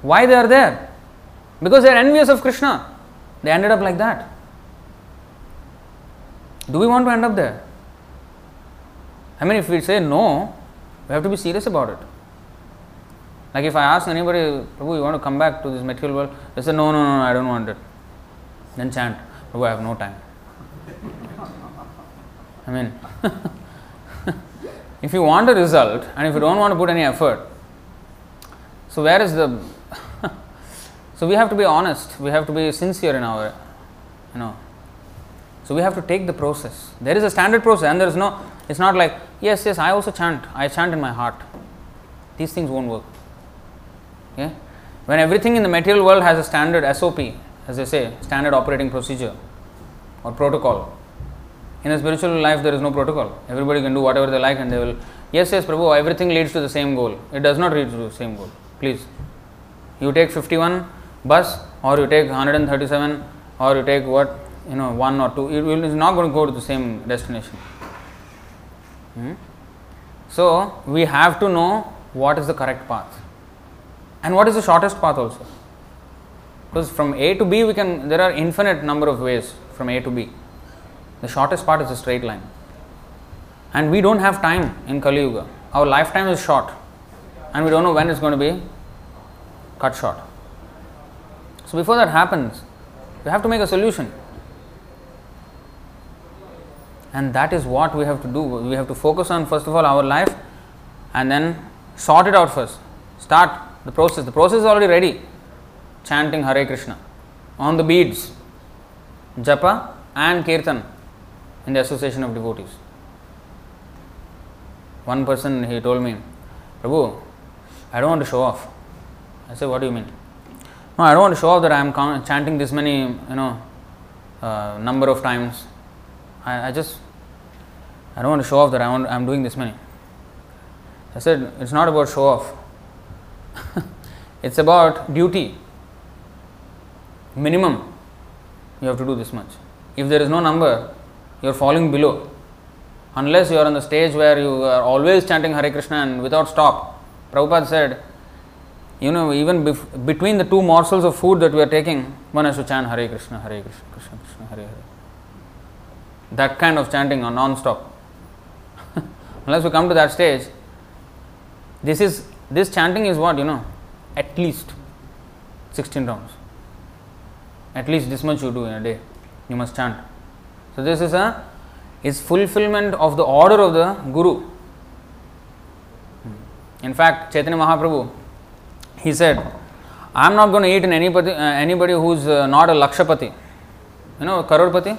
Why they are there? Because they are envious of Krishna. They ended up like that. Do we want to end up there? I mean, if we say no, we have to be serious about it. Like if I ask anybody, Prabhu, you want to come back to this material world? They say, no, no, no, I don't want it. Then chant, Prabhu, I have no time. I mean, if you want a result and if you don't want to put any effort, so where is the. so we have to be honest, we have to be sincere in our, you know. So we have to take the process. There is a standard process and there is no, it's not like, yes, yes, I also chant, I chant in my heart. These things won't work. Okay? When everything in the material world has a standard SOP, as they say, standard operating procedure or protocol. In a spiritual life, there is no protocol. Everybody can do whatever they like and they will, yes, yes, Prabhu, everything leads to the same goal. It does not lead to the same goal. Please. You take 51 bus or you take 137 or you take what, you know, one or two, it will, it's not going to go to the same destination. Hmm? So, we have to know what is the correct path and what is the shortest path also. Because from A to B, we can, there are infinite number of ways from A to B. The shortest part is a straight line. And we don't have time in Kali Yuga. Our lifetime is short and we don't know when it's going to be cut short. So, before that happens, we have to make a solution. And that is what we have to do. We have to focus on, first of all, our life and then sort it out first. Start the process. The process is already ready. Chanting Hare Krishna on the beads, japa and kirtan in the association of devotees. One person he told me, Prabhu, I don't want to show off. I said, What do you mean? No, I don't want to show off that I am chanting this many, you know, uh, number of times. I, I, just, I don't want to show off that I want, I'm doing this many. I said, It's not about show off, it's about duty. Minimum, you have to do this much. If there is no number, you are falling below. Unless you are on the stage where you are always chanting Hare Krishna and without stop. Prabhupada said, you know, even bef- between the two morsels of food that we are taking, one has to chant Hare Krishna, Hare Krishna, Krishna Krishna, Hare Hare. That kind of chanting on non-stop. Unless we come to that stage, this is this chanting is what you know, at least 16 rounds. At least this much you do in a day. You must chant. So this is a is fulfillment of the order of the Guru. In fact, Chaitanya Mahaprabhu, he said, I am not going to eat in anybody, uh, anybody who is uh, not a Lakshapati. You know, Karorpati?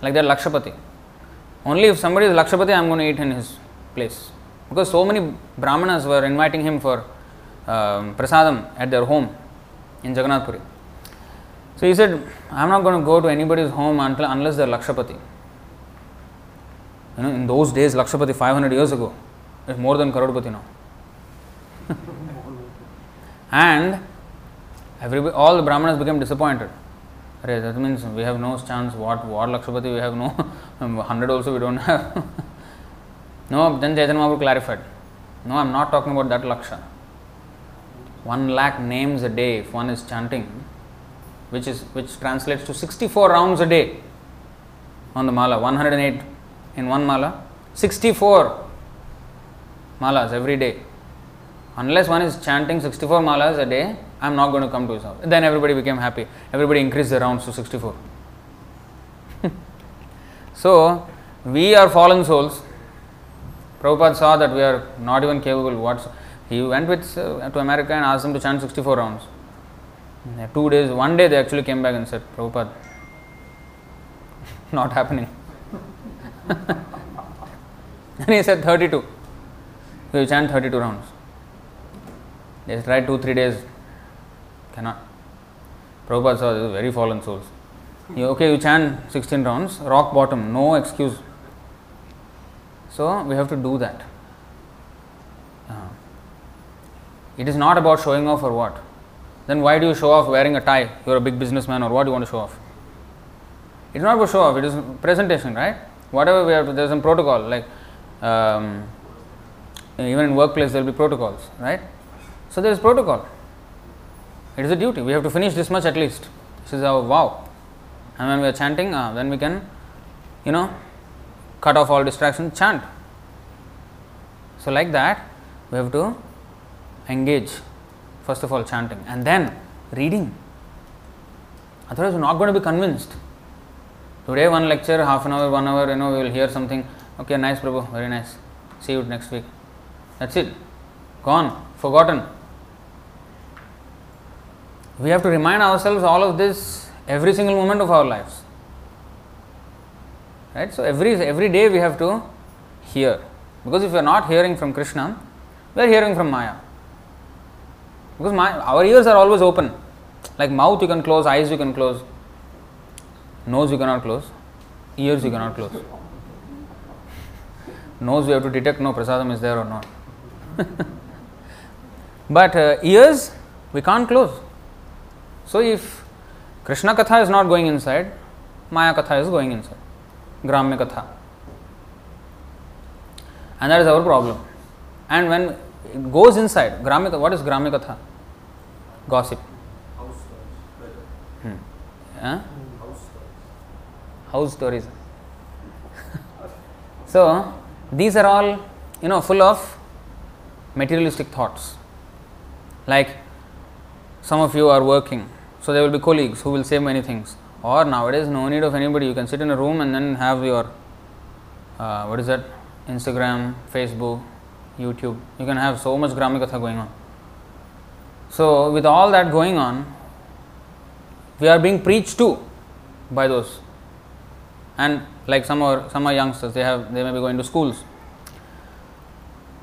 Like that, Lakshapati. Only if somebody is Lakshapati, I am going to eat in his place. Because so many Brahmanas were inviting him for um, prasadam at their home in Jagannath Puri. So he said, I am not going to go to anybody's home until, unless they are Lakshapati. You know, in those days, Lakshapati 500 years ago, is more than Karodpati now. and everybody, all the Brahmanas became disappointed. That means we have no chance. What what Lakshapati we have no hundred also we don't have. no, then Chaitanya Mahaprabhu clarified. No, I am not talking about that Laksha. One lakh names a day if one is chanting, which is which translates to sixty four rounds a day on the mala, one hundred and eight in one mala, sixty four malas every day. Unless one is chanting 64 malas a day, I am not going to come to his house. Then everybody became happy. Everybody increased the rounds to 64. so, we are fallen souls. Prabhupada saw that we are not even capable. What's he went with uh, to America and asked them to chant 64 rounds. Two days, one day they actually came back and said, Prabhupada, not happening. and he said 32. So you chant 32 rounds. They tried two, three days, cannot. Prabhupada saw very fallen souls. You, okay, you chant 16 rounds, rock bottom, no excuse. So we have to do that. Uh, it is not about showing off or what. Then why do you show off wearing a tie? You're a big businessman or what do you want to show off? It's not about show off, it is presentation, right? Whatever we have to, there's some protocol, like um, even in workplace there will be protocols, right? So there is protocol. It is a duty. We have to finish this much at least. This is our vow. And when we are chanting, uh, then we can, you know, cut off all distractions, chant. So like that, we have to engage. First of all, chanting, and then reading. Otherwise, we're not going to be convinced. Today, one lecture, half an hour, one hour, you know, we will hear something. Okay, nice, Prabhu, very nice. See you next week. That's it. Gone, forgotten. We have to remind ourselves all of this every single moment of our lives. Right? So, every, every day we have to hear. Because if we are not hearing from Krishna, we are hearing from Maya. Because our ears are always open. Like mouth you can close, eyes you can close, nose you cannot close, ears you cannot close. Nose we have to detect no prasadam is there or not. but uh, ears we can't close. So if Krishna Katha is not going inside, Maya Katha is going inside. Gramya Katha. And that is our problem. And when it goes inside, Gramya, what is Gramya Katha? Gossip. Hmm. Huh? House stories. so these are all, you know, full of materialistic thoughts. Like some of you are working, so there will be colleagues who will say many things. Or nowadays, no need of anybody. You can sit in a room and then have your uh, what is that? Instagram, Facebook, YouTube. You can have so much Gramikatha going on. So, with all that going on, we are being preached to by those. And like some are some are youngsters, they have they may be going to schools.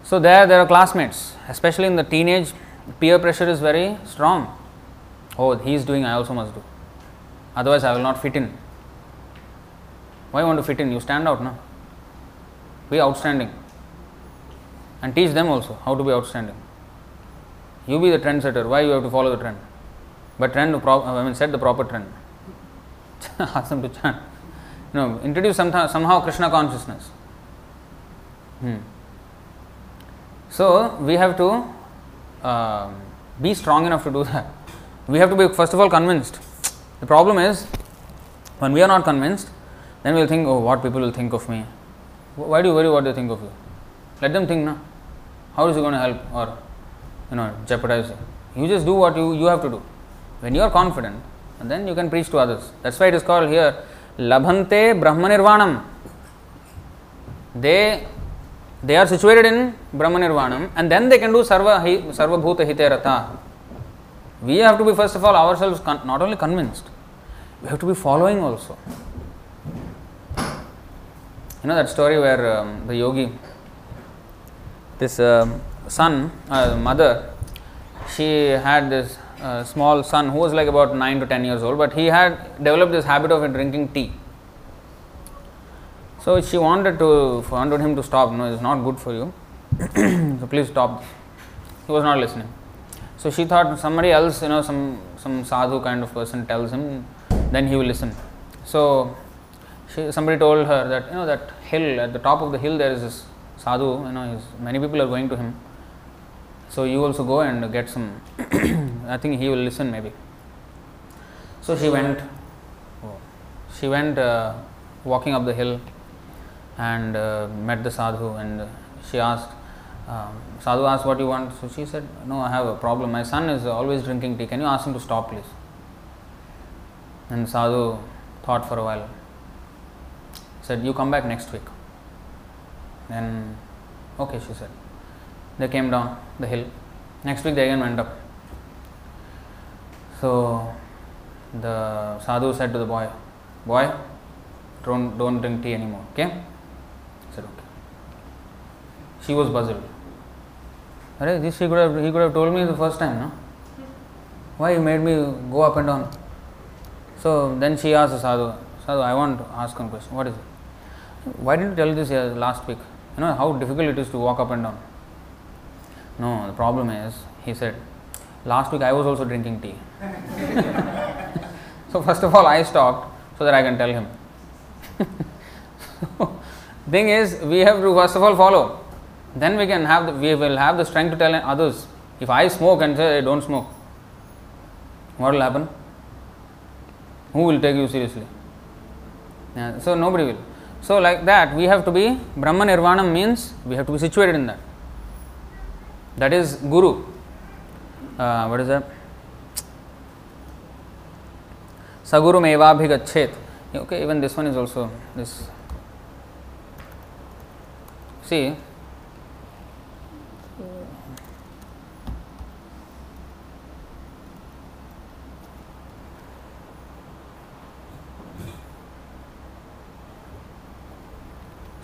So there there are classmates, especially in the teenage, peer pressure is very strong. Oh, he is doing, I also must do. Otherwise, I will not fit in. Why you want to fit in? You stand out, no? Be outstanding. And teach them also how to be outstanding. You be the trendsetter. Why you have to follow the trend? But trend, pro- I mean, set the proper trend. Ask them to chant. Know, introduce somehow, somehow Krishna consciousness. Hmm. So we have to uh, be strong enough to do that. We have to be first of all convinced. The problem is when we are not convinced, then we'll think, oh, what people will think of me. Why do you worry what they think of you? Let them think, no. How is it going to help or you know jeopardize you? You just do what you, you have to do. When you are confident, and then you can preach to others. That's why it is called here Labhante Brahma Nirvanam. They they are situated in Brahma Nirvanam and then they can do Sarva, sarva Bhuta Hite Rata. We have to be first of all ourselves con- not only convinced, we have to be following also. You know that story where um, the yogi, this um, son, uh, mother, she had this uh, small son who was like about 9 to 10 years old, but he had developed this habit of drinking tea. So she wanted to wanted him to stop. No, it's not good for you. so please stop. He was not listening. So she thought somebody else, you know, some some sadhu kind of person tells him, then he will listen. So she, somebody told her that you know that hill at the top of the hill there is this sadhu. You know, many people are going to him. So you also go and get some. I think he will listen maybe. So she went. She went uh, walking up the hill and uh, met the sadhu and she asked um, sadhu asked what you want so she said no i have a problem my son is always drinking tea can you ask him to stop please and sadhu thought for a while said you come back next week then Okay, she said. They came down the hill. Next week they again went up. So the sadhu said to the boy, Boy, don't, don't drink tea anymore, okay? I said, Okay. She was puzzled. Arey, this he could have he could have told me the first time, no? Why he made me go up and down? So then she asked sadhu, Sadhu, I want to ask one question. What is it? Why didn't you tell this here last week? You know how difficult it is to walk up and down. No, the problem is, he said, last week I was also drinking tea. so first of all, I stopped so that I can tell him. so, thing is, we have to first of all follow. Then we can have the, we will have the strength to tell others. If I smoke and say I don't smoke, what will happen? Who will take you seriously? Yeah, so nobody will. So like that, we have to be Brahman Nirvana means we have to be situated in that. That is Guru. Uh, what is that? Saguru Mevabhigachet. Okay, even this one is also this. See,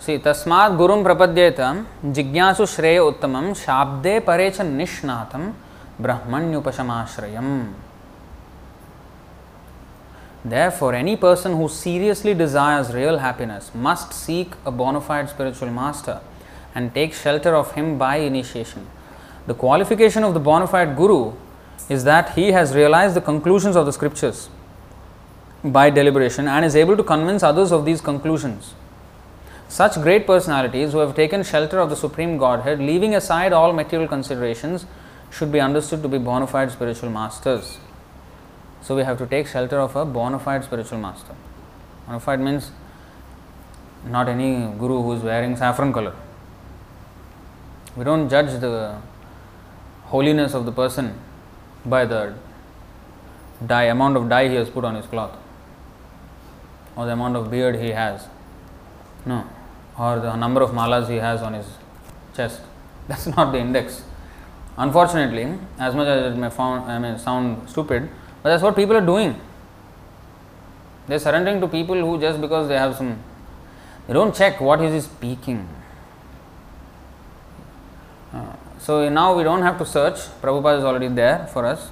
सी तस्मात् गुरुं प्रपद्येत जिज्ञासु श्रेय उत्तमं शाब्दे परे च निष्णातं ब्रह्मण्युपशमाश्रयम् Therefore, any person who seriously desires real happiness must seek a bona fide spiritual master and take shelter of him by initiation. The qualification of the bona fide guru is that he has realized the conclusions of the scriptures by deliberation and is able to convince others of these conclusions. Such great personalities who have taken shelter of the Supreme Godhead, leaving aside all material considerations, should be understood to be bona fide spiritual masters. So we have to take shelter of a bona fide spiritual master. Bona fide means not any guru who is wearing saffron color. We don't judge the holiness of the person by the dye, amount of dye he has put on his cloth, or the amount of beard he has. No, or the number of malas he has on his chest. That's not the index. Unfortunately, as much as it may found, I mean, sound stupid, but that's what people are doing. They're surrendering to people who just because they have some, they don't check what is he speaking. Uh, so now we don't have to search. Prabhupada is already there for us.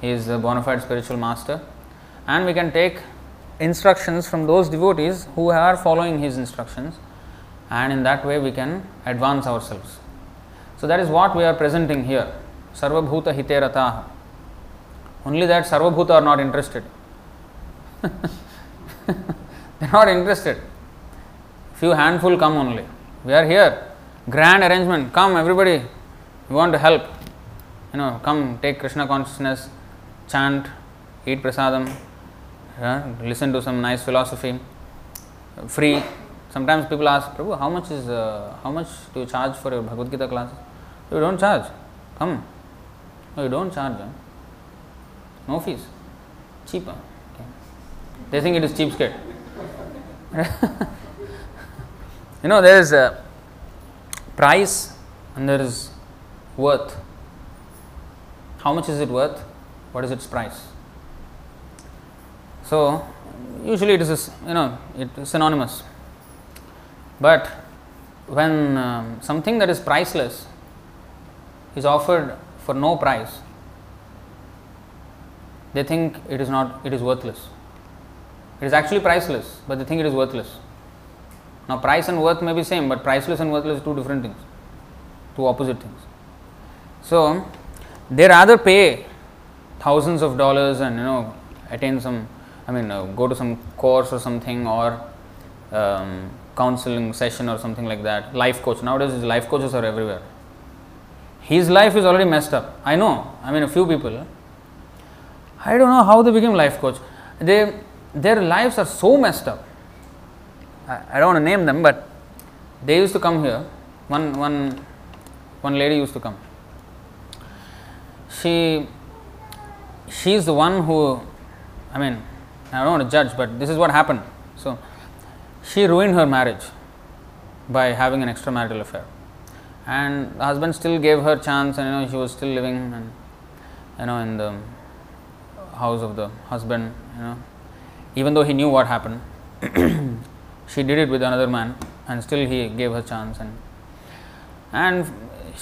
He is a bona fide spiritual master, and we can take instructions from those devotees who are following his instructions and in that way we can advance ourselves. So that is what we are presenting here. Sarvabhuta Hiterataha. Only that Sarvabhuta are not interested. they are not interested. Few handful come only. We are here. Grand arrangement. Come everybody. We want to help. You know, come take Krishna consciousness, chant, eat prasadam, uh, listen to some nice philosophy, free Sometimes people ask, Prabhu, how much is uh, how much do you charge for your Bhagavad Gita classes? You don't charge. Come. No, you don't charge. Huh? No fees. Cheaper. Okay. They think it is cheap cheapskate. you know, there is a price and there is worth. How much is it worth? What is its price? So, usually it is, you know, it is synonymous. But when um, something that is priceless is offered for no price, they think it is not it is worthless. It is actually priceless, but they think it is worthless. Now price and worth may be same, but priceless and worthless are two different things, two opposite things. So they rather pay thousands of dollars and you know attain some, I mean, uh, go to some course or something or um, counseling session or something like that. Life coach. Nowadays, life coaches are everywhere. His life is already messed up. I know. I mean, a few people. I don't know how they became life coach. They, their lives are so messed up. I, I don't want to name them, but they used to come here. One, one, one lady used to come. She, she is the one who, I mean, I don't want to judge, but this is what happened. So, she ruined her marriage by having an extramarital affair. and the husband still gave her chance, and you know she was still living, and you know in the house of the husband. You know, even though he knew what happened, she did it with another man, and still he gave her chance, and and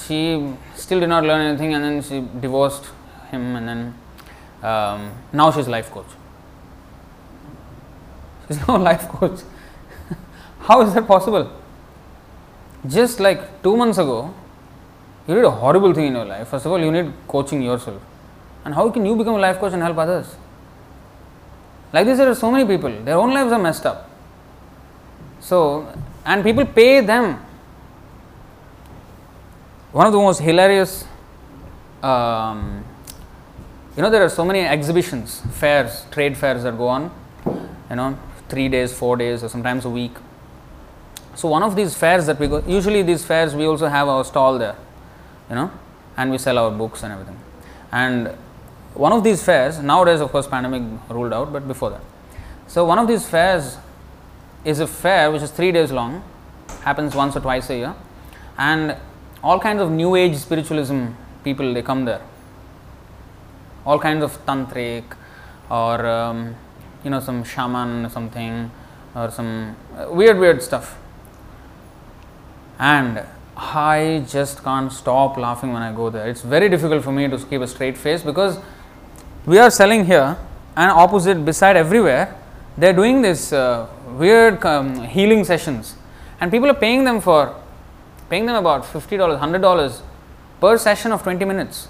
she still did not learn anything, and then she divorced him, and then um, now she's life coach. She's no life coach. How is that possible? Just like two months ago, you did a horrible thing in your life. First of all, you need coaching yourself. And how can you become a life coach and help others? Like this, there are so many people, their own lives are messed up. So, and people pay them. One of the most hilarious, um, you know, there are so many exhibitions, fairs, trade fairs that go on, you know, three days, four days, or sometimes a week. So, one of these fairs that we go, usually these fairs we also have our stall there, you know, and we sell our books and everything. And one of these fairs, nowadays of course pandemic ruled out, but before that. So, one of these fairs is a fair which is three days long, happens once or twice a year, and all kinds of new age spiritualism people they come there. All kinds of tantric or um, you know some shaman something or some weird weird stuff. And I just can't stop laughing when I go there. It's very difficult for me to keep a straight face because we are selling here and opposite beside everywhere they're doing this uh, weird um, healing sessions. And people are paying them for paying them about $50 $100 per session of 20 minutes.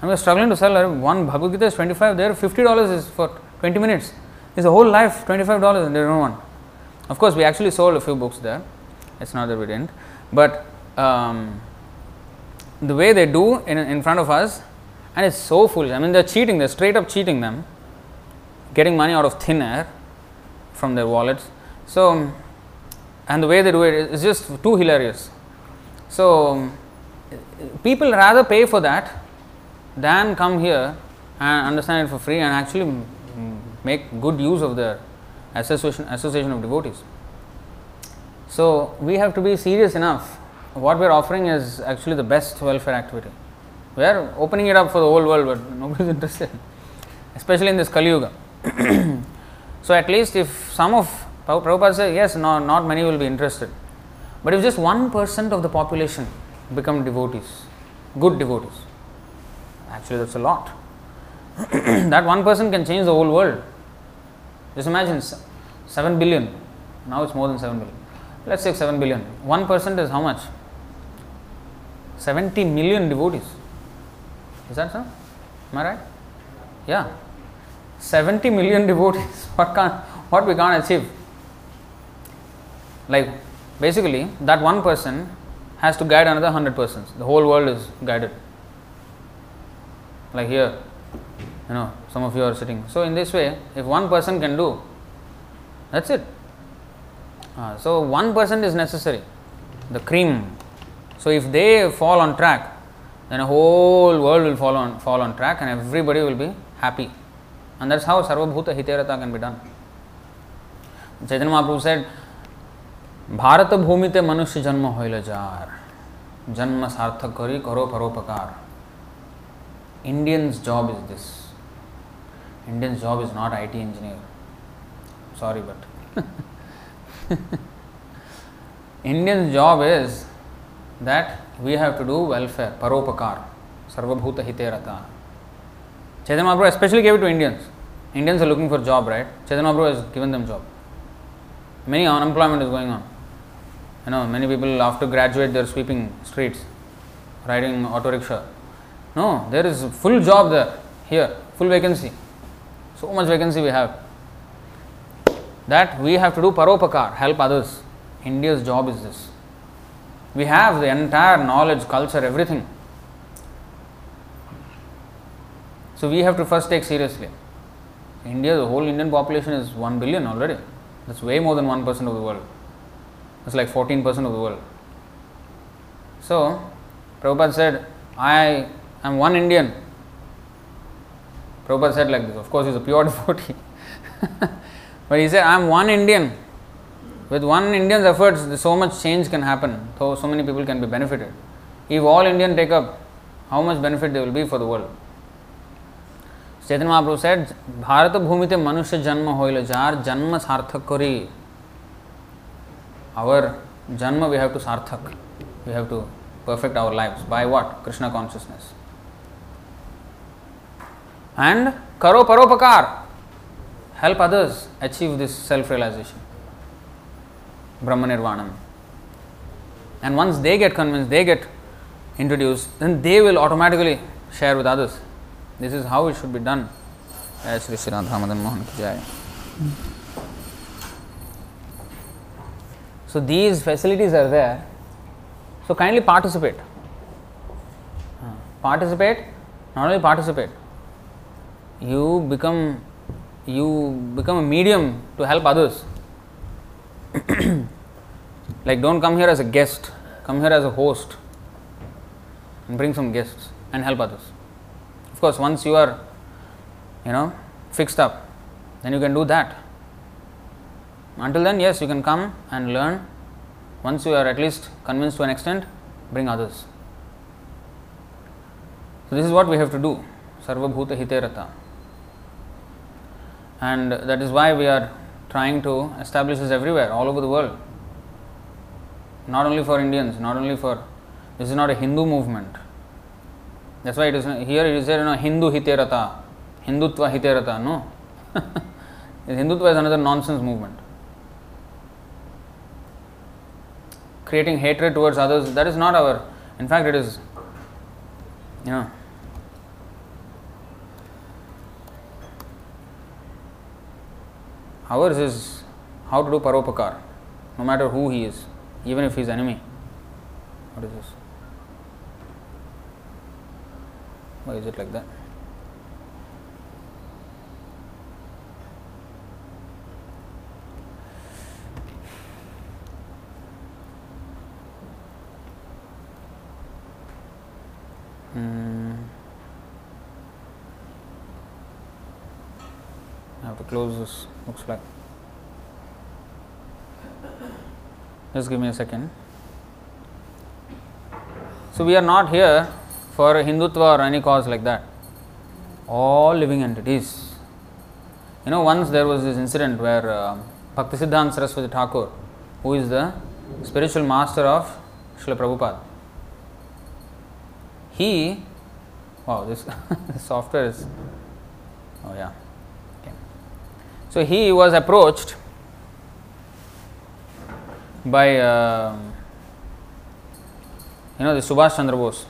And we're struggling to sell one bhagavad gita is 25 there $50 is for 20 minutes. It's a whole life $25 and they don't want of course we actually sold a few books there. It's not that we didn't but um, the way they do in, in front of us and it's so foolish. I mean, they're cheating, they're straight up cheating them, getting money out of thin air from their wallets. So, and the way they do it is just too hilarious. So, people rather pay for that than come here and understand it for free and actually make good use of their association, association of devotees. So, we have to be serious enough. What we are offering is actually the best welfare activity. We are opening it up for the whole world, but nobody is interested, especially in this Kali Yuga. so, at least if some of Prabhupada says, yes, no, not many will be interested, but if just 1% of the population become devotees, good devotees, actually that's a lot. that one person can change the whole world. Just imagine 7 billion, now it's more than 7 billion. Let's say 7 billion. 1% is how much? 70 million devotees. Is that so? Am I right? Yeah. 70 million devotees. What can what we can't achieve? Like basically that one person has to guide another hundred persons. The whole world is guided. Like here, you know, some of you are sitting. So in this way, if one person can do, that's it. Uh, so one person is necessary, the cream. So if they fall on track, then a whole world will fall on, fall on track and everybody will be happy. And that's how Sarvabhuta Hiterata can be done. Chaitanya Mahaprabhu said, Bharat भूमिते मनुष्य जन्म होइल jar जन्म सार्थक करी करो परोपकार Indian's job is this. Indian's job is not IT engineer. Sorry, but Indian job is that we have to do welfare परोपकार सर्वभूत हिते रता Chaitanya Mahaprabhu specially gave to Indians Indians are looking for job right Chaitanya Mahaprabhu is given them job many unemployment is going on you know many people of to graduate there sweeping streets riding auto rickshaw no there is full job there here full vacancy so much vacancy we have That we have to do paropakar, help others. India's job is this. We have the entire knowledge, culture, everything. So we have to first take seriously. India, the whole Indian population is 1 billion already. That's way more than 1% of the world. That's like 14% of the world. So, Prabhupada said, I am one Indian. Prabhupada said like this. Of course, he's a pure devotee. but he said, I am one Indian with one Indian's efforts, so much change can happen. So, so many people can be benefited. If all Indian take up, how much benefit there will be for the world? Chaitanya Mahaprabhu said, Bharata Bhumite Manusya Janma Hoile Jar Janma Sarthak Kori. Our Janma we have to Sarthak. We have to perfect our lives. By what? Krishna consciousness. And Karo Paropakar. Help others achieve this self realization. Brahma Nirvanam. And once they get convinced, they get introduced, then they will automatically share with others. This is how it should be done. Jai Sri Mohan Jai. So these facilities are there. So kindly participate. Participate, not only participate, you become you become a medium to help others. like don't come here as a guest, come here as a host and bring some guests and help others. Of course, once you are, you know, fixed up, then you can do that. Until then, yes, you can come and learn. Once you are at least convinced to an extent, bring others. So, this is what we have to do. Sarva Bhuta Hiterata. And that is why we are trying to establish this everywhere, all over the world. Not only for Indians, not only for this is not a Hindu movement. That's why it is here it is there, you know, Hindu Hiterata, Hindutva Hiterata. No. Hindutva is another nonsense movement. Creating hatred towards others, that is not our in fact it is you know ours is how to do paropakar, no matter who he is, even if he is enemy. What is this? Why is it like that? Hmm. Have to close this, looks like. Just give me a second. So, we are not here for Hindutva or any cause like that. All living entities. You know, once there was this incident where uh, Bhaktisiddhanta Saraswati Thakur, who is the spiritual master of Srila Prabhupada, he, wow, this software is, oh yeah. So, he was approached by, uh, you know, the Subhash Chandra Bose.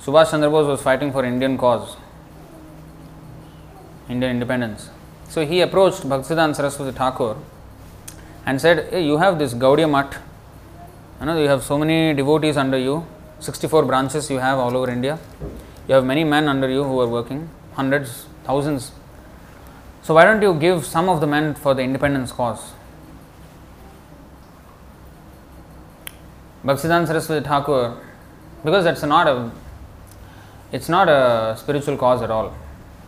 Subhash Chandra Bose was fighting for Indian cause, Indian independence. So he approached Bhaktisiddhanta Saraswati Thakur and said, hey, You have this Gaudiya Mutt, you know, you have so many devotees under you, 64 branches you have all over India. You have many men under you who are working, hundreds, thousands. So why don't you give some of the men for the independence cause? Bhaktisiddhanta Saraswati Thakur, because that's not a it's not a spiritual cause at all.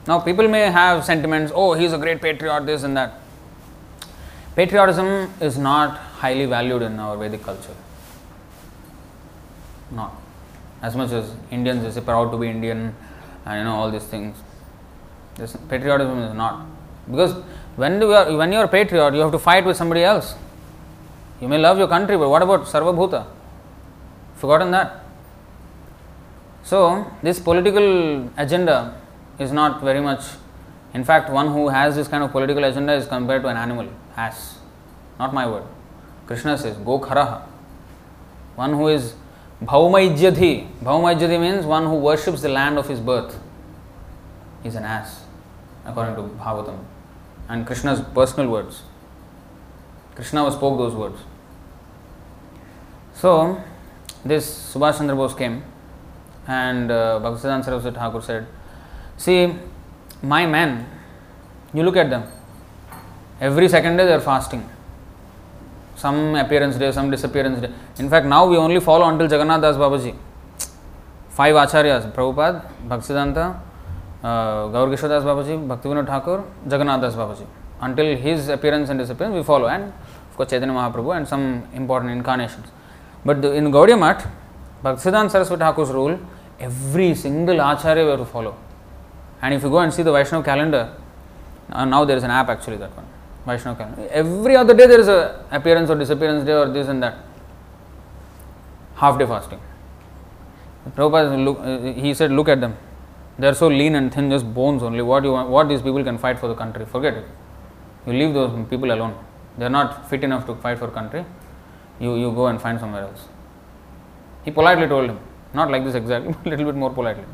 Now, people may have sentiments, oh, he's a great patriot, this and that. Patriotism is not highly valued in our Vedic culture. Not. As much as Indians is proud to be Indian and you know all these things. This patriotism is not. Because when you are when you are patriot, you have to fight with somebody else. You may love your country, but what about Sarvabhuta? Forgotten that? So, this political agenda is not very much. In fact, one who has this kind of political agenda is compared to an animal, ass. Not my word. Krishna says, Go kharaha. One who is bhaumaijyadhi. Bhaumaijyadhi means one who worships the land of his birth. He's an ass, according to Bhagavatam. And Krishna's personal words. Krishna spoke those words. So, this Subhash Chandra Bose came and uh, Bhaktisiddhanta Saraswati Thakur said, See, my men, you look at them, every second day they are fasting. Some appearance day, some disappearance day. In fact, now we only follow until Jagannath Das Babaji. Five acharyas Prabhupada, Bhaktisiddhanta, uh, Gaur Kishore Babaji, Bhaktivinoda Thakur, Jagannath Das Babaji. Until his appearance and disappearance, we follow. And of course, Chaitanya Mahaprabhu and some important incarnations. But the, in Gaudiya Math, Bhaktisiddhanta Saraswati Thakur's rule, every single acharya we have to follow. And if you go and see the Vaishnava calendar, uh, now there is an app actually that one, Calendar. Every other day there is a appearance or disappearance day or this and that. Half day fasting. Prabhupada, look, uh, he said, look at them. They are so lean and thin, just bones only. What you want, what these people can fight for the country? Forget it. You leave those people alone. They are not fit enough to fight for country. You you go and find somewhere else. He politely told him, not like this exactly, but a little bit more politely.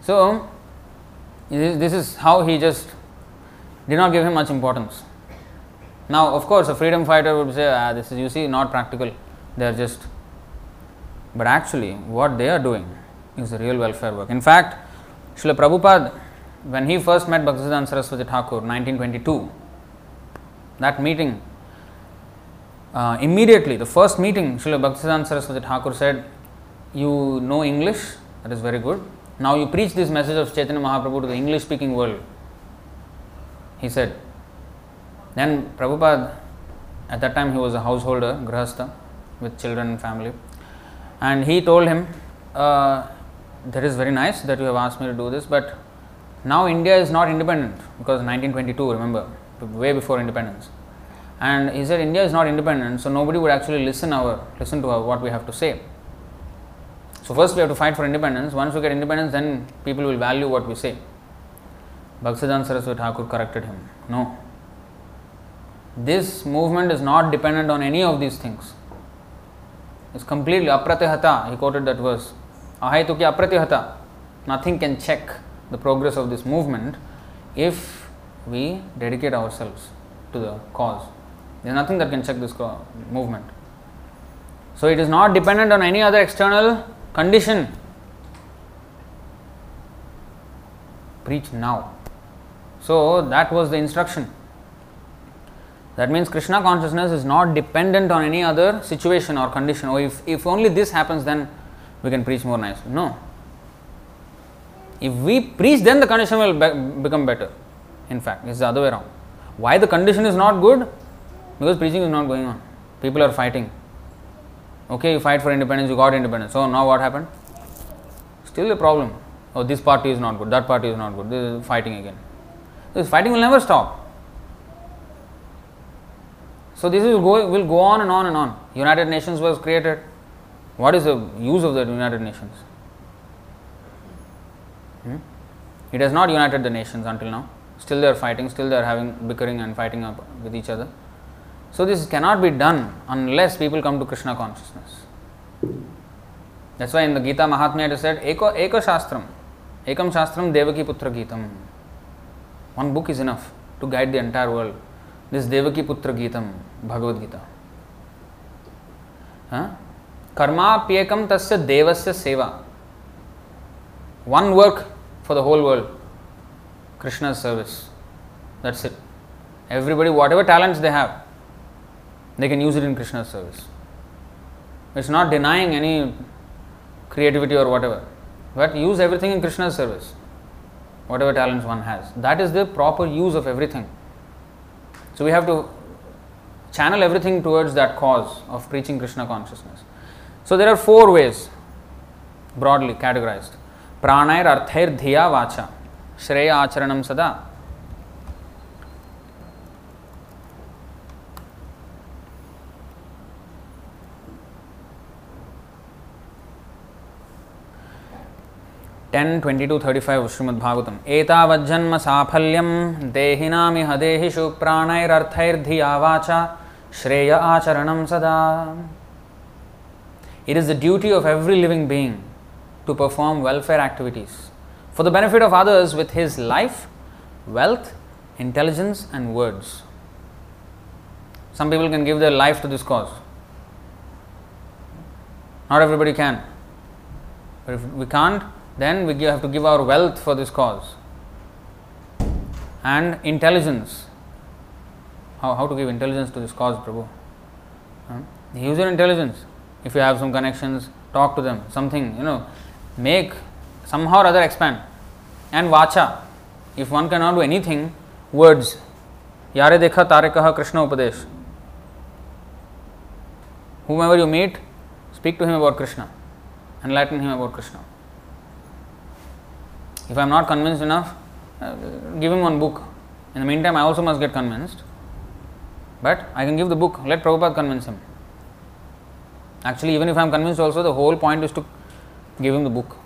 So this is how he just did not give him much importance. Now, of course, a freedom fighter would say, ah, this is you see not practical. They are just but actually, what they are doing is real welfare work. In fact, Srila Prabhupada, when he first met Bhaktisiddhanta Saraswati Thakur, 1922, that meeting, uh, immediately, the first meeting, Srila Bhaktisiddhanta Saraswati Thakur said, You know English, that is very good. Now you preach this message of Chaitanya Mahaprabhu to the English speaking world. He said. Then Prabhupada, at that time he was a householder, grahastha, with children and family. And he told him, uh, That is very nice that you have asked me to do this, but now India is not independent because 1922, remember, way before independence. And he said India is not independent, so nobody would actually listen our listen to our, what we have to say. So first we have to fight for independence. Once we get independence, then people will value what we say. Bhaktisiddhanta Saraswati Thakur corrected him. No. This movement is not dependent on any of these things It's completely apratihata. He quoted that verse. Ahaituki apratihata. Nothing can check the progress of this movement if we dedicate ourselves to the cause. There is nothing that can check this movement. So it is not dependent on any other external condition. Preach now. So that was the instruction. That means Krishna consciousness is not dependent on any other situation or condition. Or if, if only this happens, then we can preach more nicely. No. If we preach, then the condition will be- become better. In fact, it's the other way around. Why the condition is not good? Because preaching is not going on. People are fighting. Okay, you fight for independence, you got independence. So now what happened? Still a problem. Oh, this party is not good, that party is not good. This is fighting again. This fighting will never stop. So this is go, will go on and on and on. United Nations was created. What is the use of the United Nations? Hmm? It has not united the nations until now. Still they are fighting, still they are having bickering and fighting up with each other. So this cannot be done unless people come to Krishna consciousness. That's why in the Gita Mahatmya it is said, Eko, Eka Shastram, Ekam Shastram Devaki Putra Gitam. One book is enough to guide the entire world. This Devaki Putra Gitam, Bhagavad Gita कर्माप्येक तस्य देव सेवा। One work for the whole world Krishna service that's it everybody whatever talents they have they can use it in Krishna service it's not denying any creativity or whatever but use everything in Krishna service whatever talents one has that is the proper use of everything so we have to channel everything towards that cause of preaching Krishna consciousness. So there are four ways, broadly categorized. Pranair arthair dhiya vacha, shreya acharanam sada. Ten twenty two thirty five Srimad Bhagavatam एतावज्जन्म साफल्यं देहिनामिह देहिषु प्राणैरर्थैर्धिया वाचा Shreya Acharanam Sada. It is the duty of every living being to perform welfare activities for the benefit of others with his life, wealth, intelligence, and words. Some people can give their life to this cause. Not everybody can. But if we can't, then we have to give our wealth for this cause and intelligence how, how to give intelligence to this cause, Prabhu? Huh? Use your intelligence. If you have some connections, talk to them. Something, you know, make somehow or other expand. And vacha. If one cannot do anything, words. Yare dekha tare Krishna Upadesh. Whomever you meet, speak to him about Krishna, enlighten him about Krishna. If I am not convinced enough, uh, give him one book. In the meantime, I also must get convinced. But I can give the book, let Prabhupada convince him. Actually, even if I am convinced, also the whole point is to give him the book.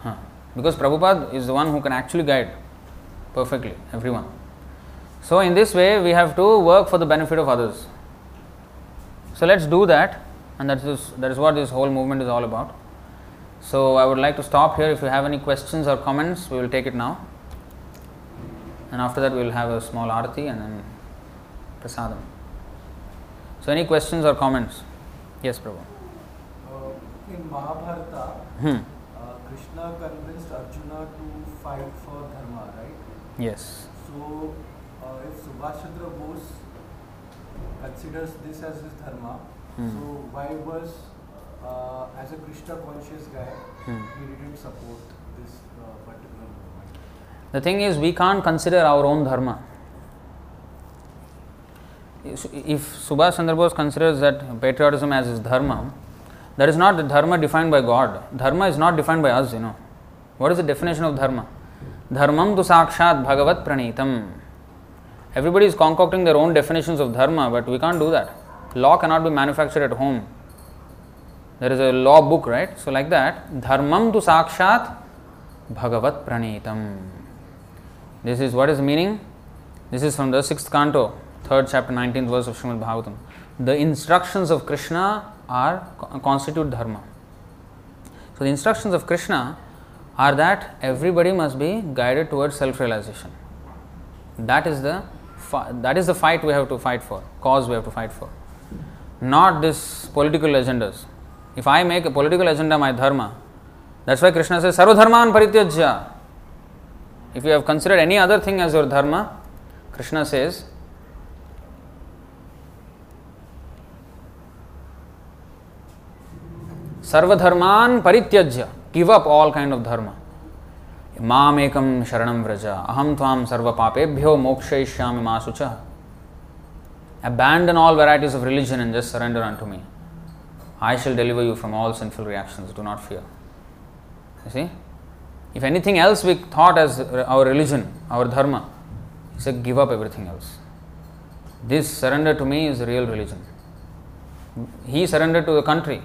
Huh. Because Prabhupada is the one who can actually guide perfectly everyone. So, in this way, we have to work for the benefit of others. So, let's do that, and that is, that is what this whole movement is all about. So, I would like to stop here. If you have any questions or comments, we will take it now. And after that, we will have a small arati and then prasadam. So, any questions or comments? Yes, Prabhu. Uh, in Mahabharata, Hmm. uh, Krishna convinced Arjuna to fight for dharma, right? Yes. So, uh, if Subhash Chandra Bose considers this as his dharma, Hmm. so why was, uh, as a Krishna conscious guy, Hmm. he didn't support this uh, particular? The thing is, we can't consider our own dharma. If Subhash Chandra Bose considers that patriotism as his dharma, that is not the dharma defined by God. Dharma is not defined by us, you know. What is the definition of dharma? Dharmam tu sakshat bhagavat pranitam. Everybody is concocting their own definitions of dharma, but we can't do that. Law cannot be manufactured at home. There is a law book, right? So, like that, dharmam tu sakshat bhagavat pranitam. This is what is meaning? This is from the sixth canto, third chapter, 19th verse of Srimad Bhagavatam. The instructions of Krishna are constitute dharma. So the instructions of Krishna are that everybody must be guided towards self-realization. That is the that is the fight we have to fight for, cause we have to fight for. Not this political agendas. If I make a political agenda my dharma, that's why Krishna says Sarvadharman Parityajya. If you have considered any other thing as your dharma, Krishna says, Sarvadharman Parityajya. Give up all kind of dharma. Mam ekam sharanam vraja. Aham tvam sarva papebhyo mokshayishyami masucha. Abandon all varieties of religion and just surrender unto me. I shall deliver you from all sinful reactions. Do not fear. You see? If anything else we thought as our religion, our dharma, said, give up everything else. This surrender to me is real religion. He surrendered to the country.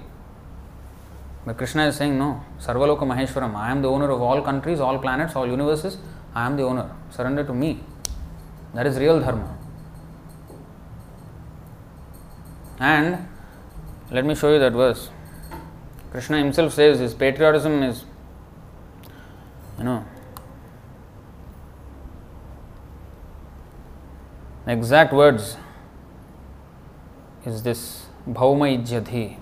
But Krishna is saying, no, Sarvaloka Maheshwaram, I am the owner of all countries, all planets, all universes, I am the owner. Surrender to me. That is real dharma. And let me show you that verse. Krishna himself says his patriotism is, know, exact words is this Bhauma Ijyadhi,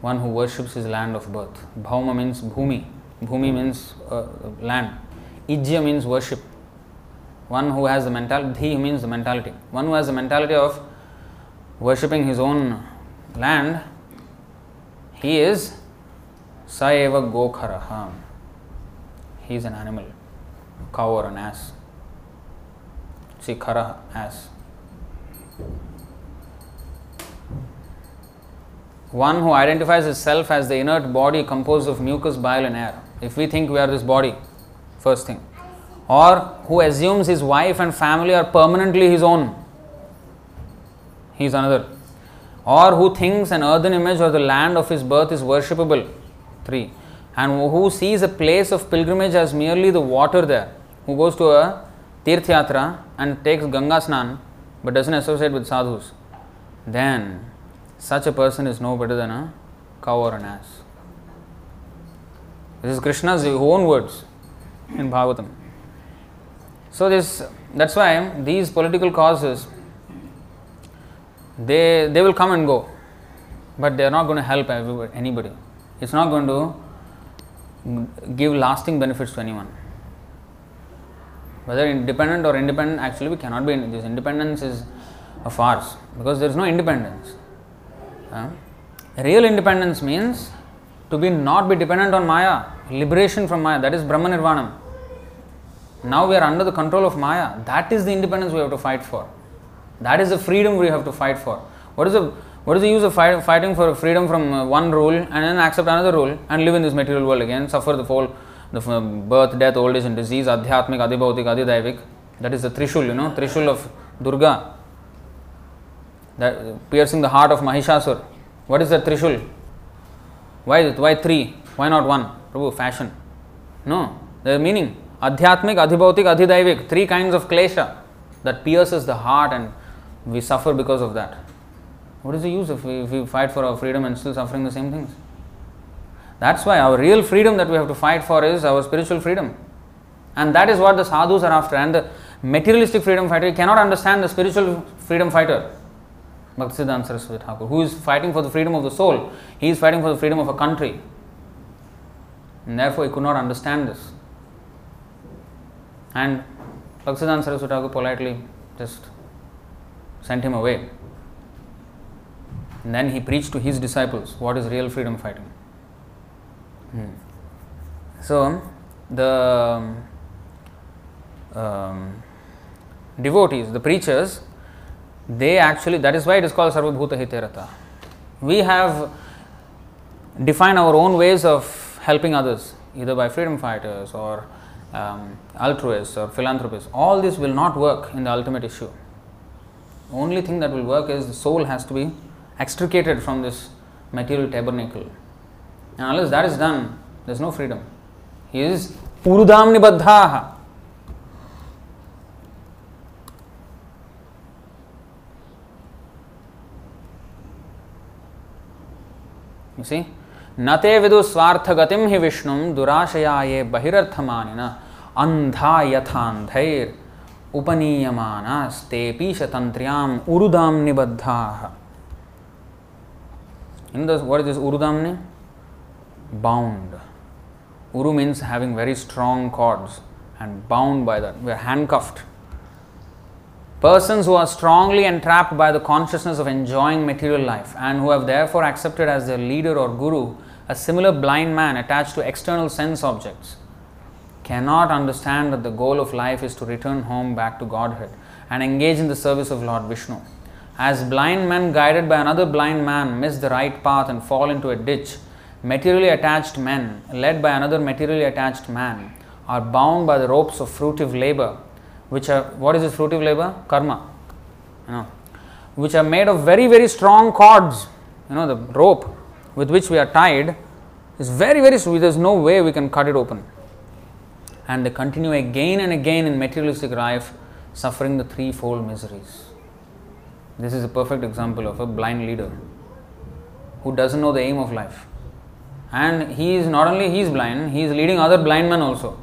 one who worships his land of birth. Bhauma means Bhumi, Bhumi means uh, land, Ijya means worship. One who has the mentality, Dhi means the mentality. One who has the mentality of worshipping his own land, he is Saeva Gokharaha. He is an animal, cow or an ass. See, Khara, ass. One who identifies himself as the inert body composed of mucus, bile, and air. If we think we are this body, first thing. Or who assumes his wife and family are permanently his own. He is another. Or who thinks an earthen image or the land of his birth is worshipable. Three. And who sees a place of pilgrimage as merely the water there. Who goes to a Tirth Yatra and takes Ganga Snan but doesn't associate with sadhus. Then such a person is no better than a cow or an ass. This is Krishna's own words in Bhagavatam. So this that's why these political causes they they will come and go, but they are not going to help anybody. It's not going to give lasting benefits to anyone. Whether independent or independent, actually we cannot be. This independence is a farce because there is no independence. Uh, real independence means to be not be dependent on Maya, liberation from Maya. That is Brahman Nirvanam. Now we are under the control of Maya. That is the independence we have to fight for. That is the freedom we have to fight for. What is the what is the use of fight, fighting for freedom from uh, one rule and then accept another rule and live in this material world again, suffer the fall, the uh, birth, death, old age, and disease, adhyatmik, adhibhautik, adhidaivik. That is the trishul, you know, trishul of Durga. That uh, piercing the heart of Mahishasur. What is that trishul? Why? Why three? Why not one? Prabhu, fashion. No, the meaning. Adhyatmik, adhibhautik, adhidaivik. Three kinds of klesha that pierces the heart and we suffer because of that. What is the use if we, if we fight for our freedom and still suffering the same things? That's why our real freedom that we have to fight for is our spiritual freedom. And that is what the sadhus are after. And the materialistic freedom fighter cannot understand the spiritual freedom fighter. Bhaktisiddhanta Saraswati Thakur, who is fighting for the freedom of the soul, he is fighting for the freedom of a country. And therefore, he could not understand this. And Bhaktisiddhanta Saraswati Thakur politely just sent him away. And then he preached to his disciples what is real freedom fighting. Hmm. So, the um, devotees, the preachers, they actually, that is why it is called Sarvabhuta Hiterata. We have defined our own ways of helping others, either by freedom fighters or um, altruists or philanthropists. All this will not work in the ultimate issue. Only thing that will work is the soul has to be extricated from this material tabernacle. And unless that is done, there is no freedom. He is urudam nibaddhaha. You see? नते विदु स्वार्थ गतिम ही विष्णु दुराशया ये बहिरर्थमानिन अंधा यथांधैर उपनीयमानास्तेपि शतंत्र्याम उरुदाम निबद्धाः in this, what is this urudamni? Bound. Uru means having very strong cords and bound by that. We are handcuffed. Persons who are strongly entrapped by the consciousness of enjoying material life and who have therefore accepted as their leader or guru a similar blind man attached to external sense objects cannot understand that the goal of life is to return home back to Godhead and engage in the service of Lord Vishnu. As blind men guided by another blind man miss the right path and fall into a ditch, materially attached men, led by another materially attached man, are bound by the ropes of fruitive labor, which are what is this fruitive labor? Karma. You know, which are made of very, very strong cords. You know, the rope with which we are tied is very, very sweet. There's no way we can cut it open. And they continue again and again in materialistic life, suffering the threefold miseries. This is a perfect example of a blind leader who doesn't know the aim of life. And he is not only he is blind, he is leading other blind men also.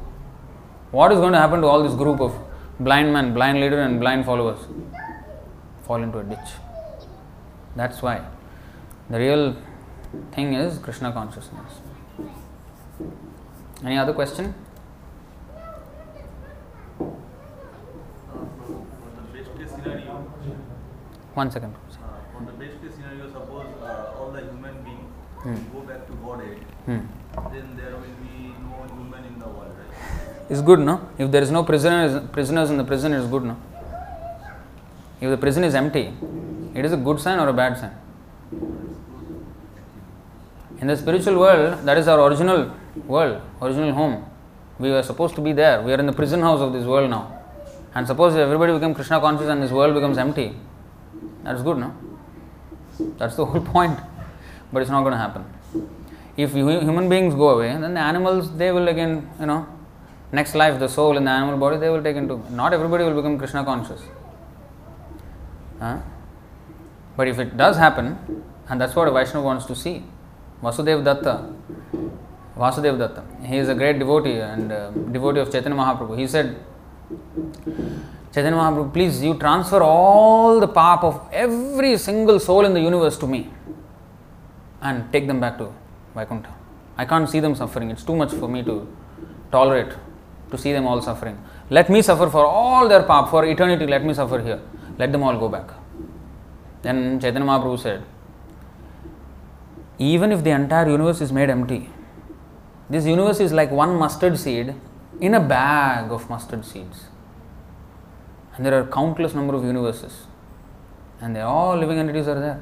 What is going to happen to all this group of blind men, blind leader and blind followers? Fall into a ditch. That's why the real thing is Krishna consciousness. Any other question? On the best case scenario, One second. uh, on the best case scenario, suppose uh, all the human beings Hmm. go back to Godhead, Hmm. then there will be no human in the world, right? It's good, no? If there is no prisoners, prisoners in the prison, it's good, no? If the prison is empty, it is a good sign or a bad sign? In the spiritual world, that is our original world, original home. We were supposed to be there. We are in the prison house of this world now. And suppose everybody becomes Krishna conscious and this world becomes empty, that's good, no? That's the whole point. But it's not going to happen. If human beings go away, then the animals, they will again, you know, next life, the soul in the animal body, they will take into. Not everybody will become Krishna conscious. Huh? But if it does happen, and that's what a Vaishnava wants to see, Vasudev Datta, Vasudev Datta, he is a great devotee and uh, devotee of Chaitanya Mahaprabhu. He said, Chaitanya Mahaprabhu, please you transfer all the path of every single soul in the universe to me and take them back to Vaikuntha. I can't see them suffering. It's too much for me to tolerate, to see them all suffering. Let me suffer for all their path, for eternity, let me suffer here. Let them all go back. Then Chaitanya Mahaprabhu said, even if the entire universe is made empty, this universe is like one mustard seed in a bag of mustard seeds. And there are countless number of universes. and they are all living entities are there.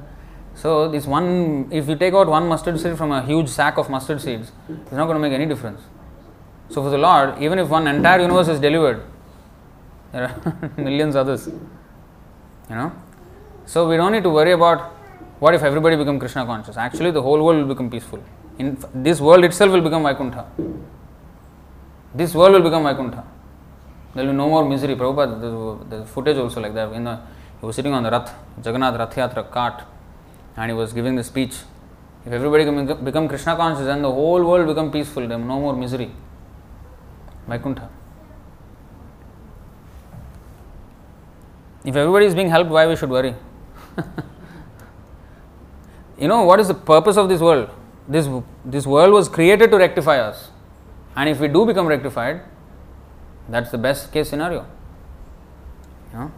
So this one, if you take out one mustard seed from a huge sack of mustard seeds, it's not going to make any difference. So for the Lord, even if one entire universe is delivered, there are millions others. You know? So we don't need to worry about what if everybody become Krishna conscious. Actually, the whole world will become peaceful. In this world itself will become Vaikuntha. This world will become Vaikuntha. There will be no more misery. Prabhupada, there's footage also like that. In the, he was sitting on the Rath, Jagannath Rath Yatra cart, and he was giving the speech. If everybody can become Krishna conscious, then the whole world become peaceful. There will be no more misery. Vaikuntha. If everybody is being helped, why we should worry? you know what is the purpose of this world? This this world was created to rectify us, and if we do become rectified, that's the best case scenario. Prabhu.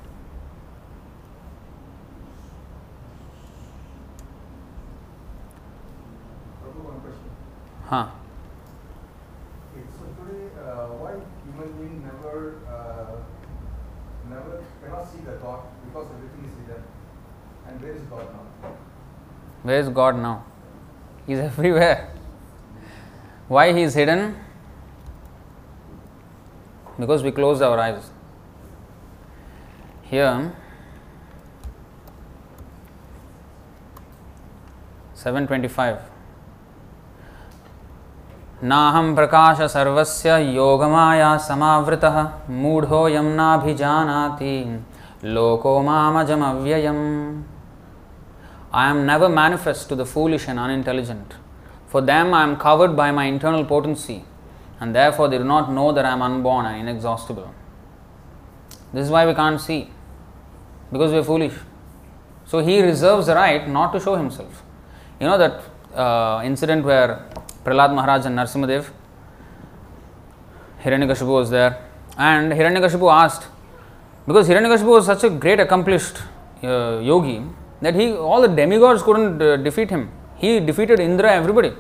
Huh. Okay, so today, uh, why human being never, uh, never cannot see the God because everything is hidden, and where is God now? Where is God now? He is everywhere. Why he is hidden? Because we close our eyes. Here, 725. नाहं प्रकाश सर्वस्य योगमाया समावृतः मूढोऽयं नाभिजानाति लोको मामजमव्ययम् I am never manifest to the foolish and unintelligent. For them, I am covered by my internal potency, and therefore they do not know that I am unborn and inexhaustible. This is why we can't see, because we are foolish. So he reserves the right not to show himself. You know that uh, incident where Prahlad Maharaj and Narsimadev, Hiranyakashipu was there, and Hiranyakashipu asked, because Hiranyakashipu was such a great accomplished uh, yogi, that he all the demigods couldn't uh, defeat him. He defeated Indra, everybody.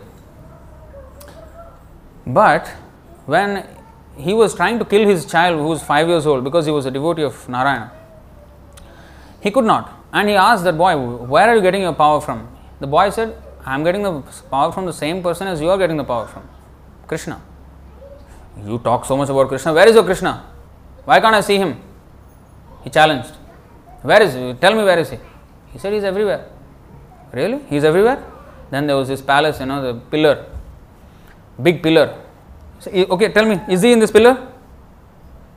But when he was trying to kill his child who was five years old because he was a devotee of Narayana, he could not. And he asked that boy, Where are you getting your power from? The boy said, I am getting the power from the same person as you are getting the power from Krishna. You talk so much about Krishna. Where is your Krishna? Why can't I see him? He challenged. Where is he? Tell me where is he? He said he's everywhere. Really? He's everywhere? Then there was this palace, you know, the pillar, big pillar. So, okay, tell me, is he in this pillar?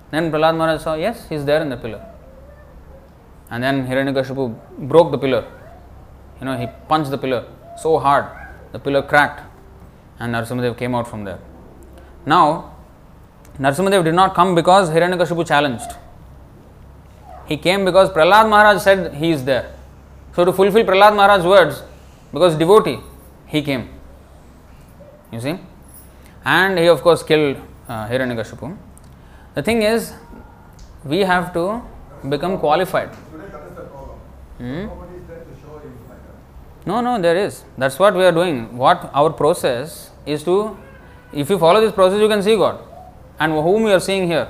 Then Prahlad Maharaj saw, yes, he is there in the pillar. And then Hiranyakashipu broke the pillar. You know, he punched the pillar so hard, the pillar cracked, and Narsimadev came out from there. Now, Narsimadev did not come because Hiranyakashipu challenged. He came because Prahlad Maharaj said he is there. So, to fulfill Prahlad Maharaj's words, because devotee, he came. You see? And he, of course, killed uh, Hiranyakashipu. The thing is, we have to become qualified. Hmm? No, no, there is. That's what we are doing. What our process is to, if you follow this process, you can see God. And whom you are seeing here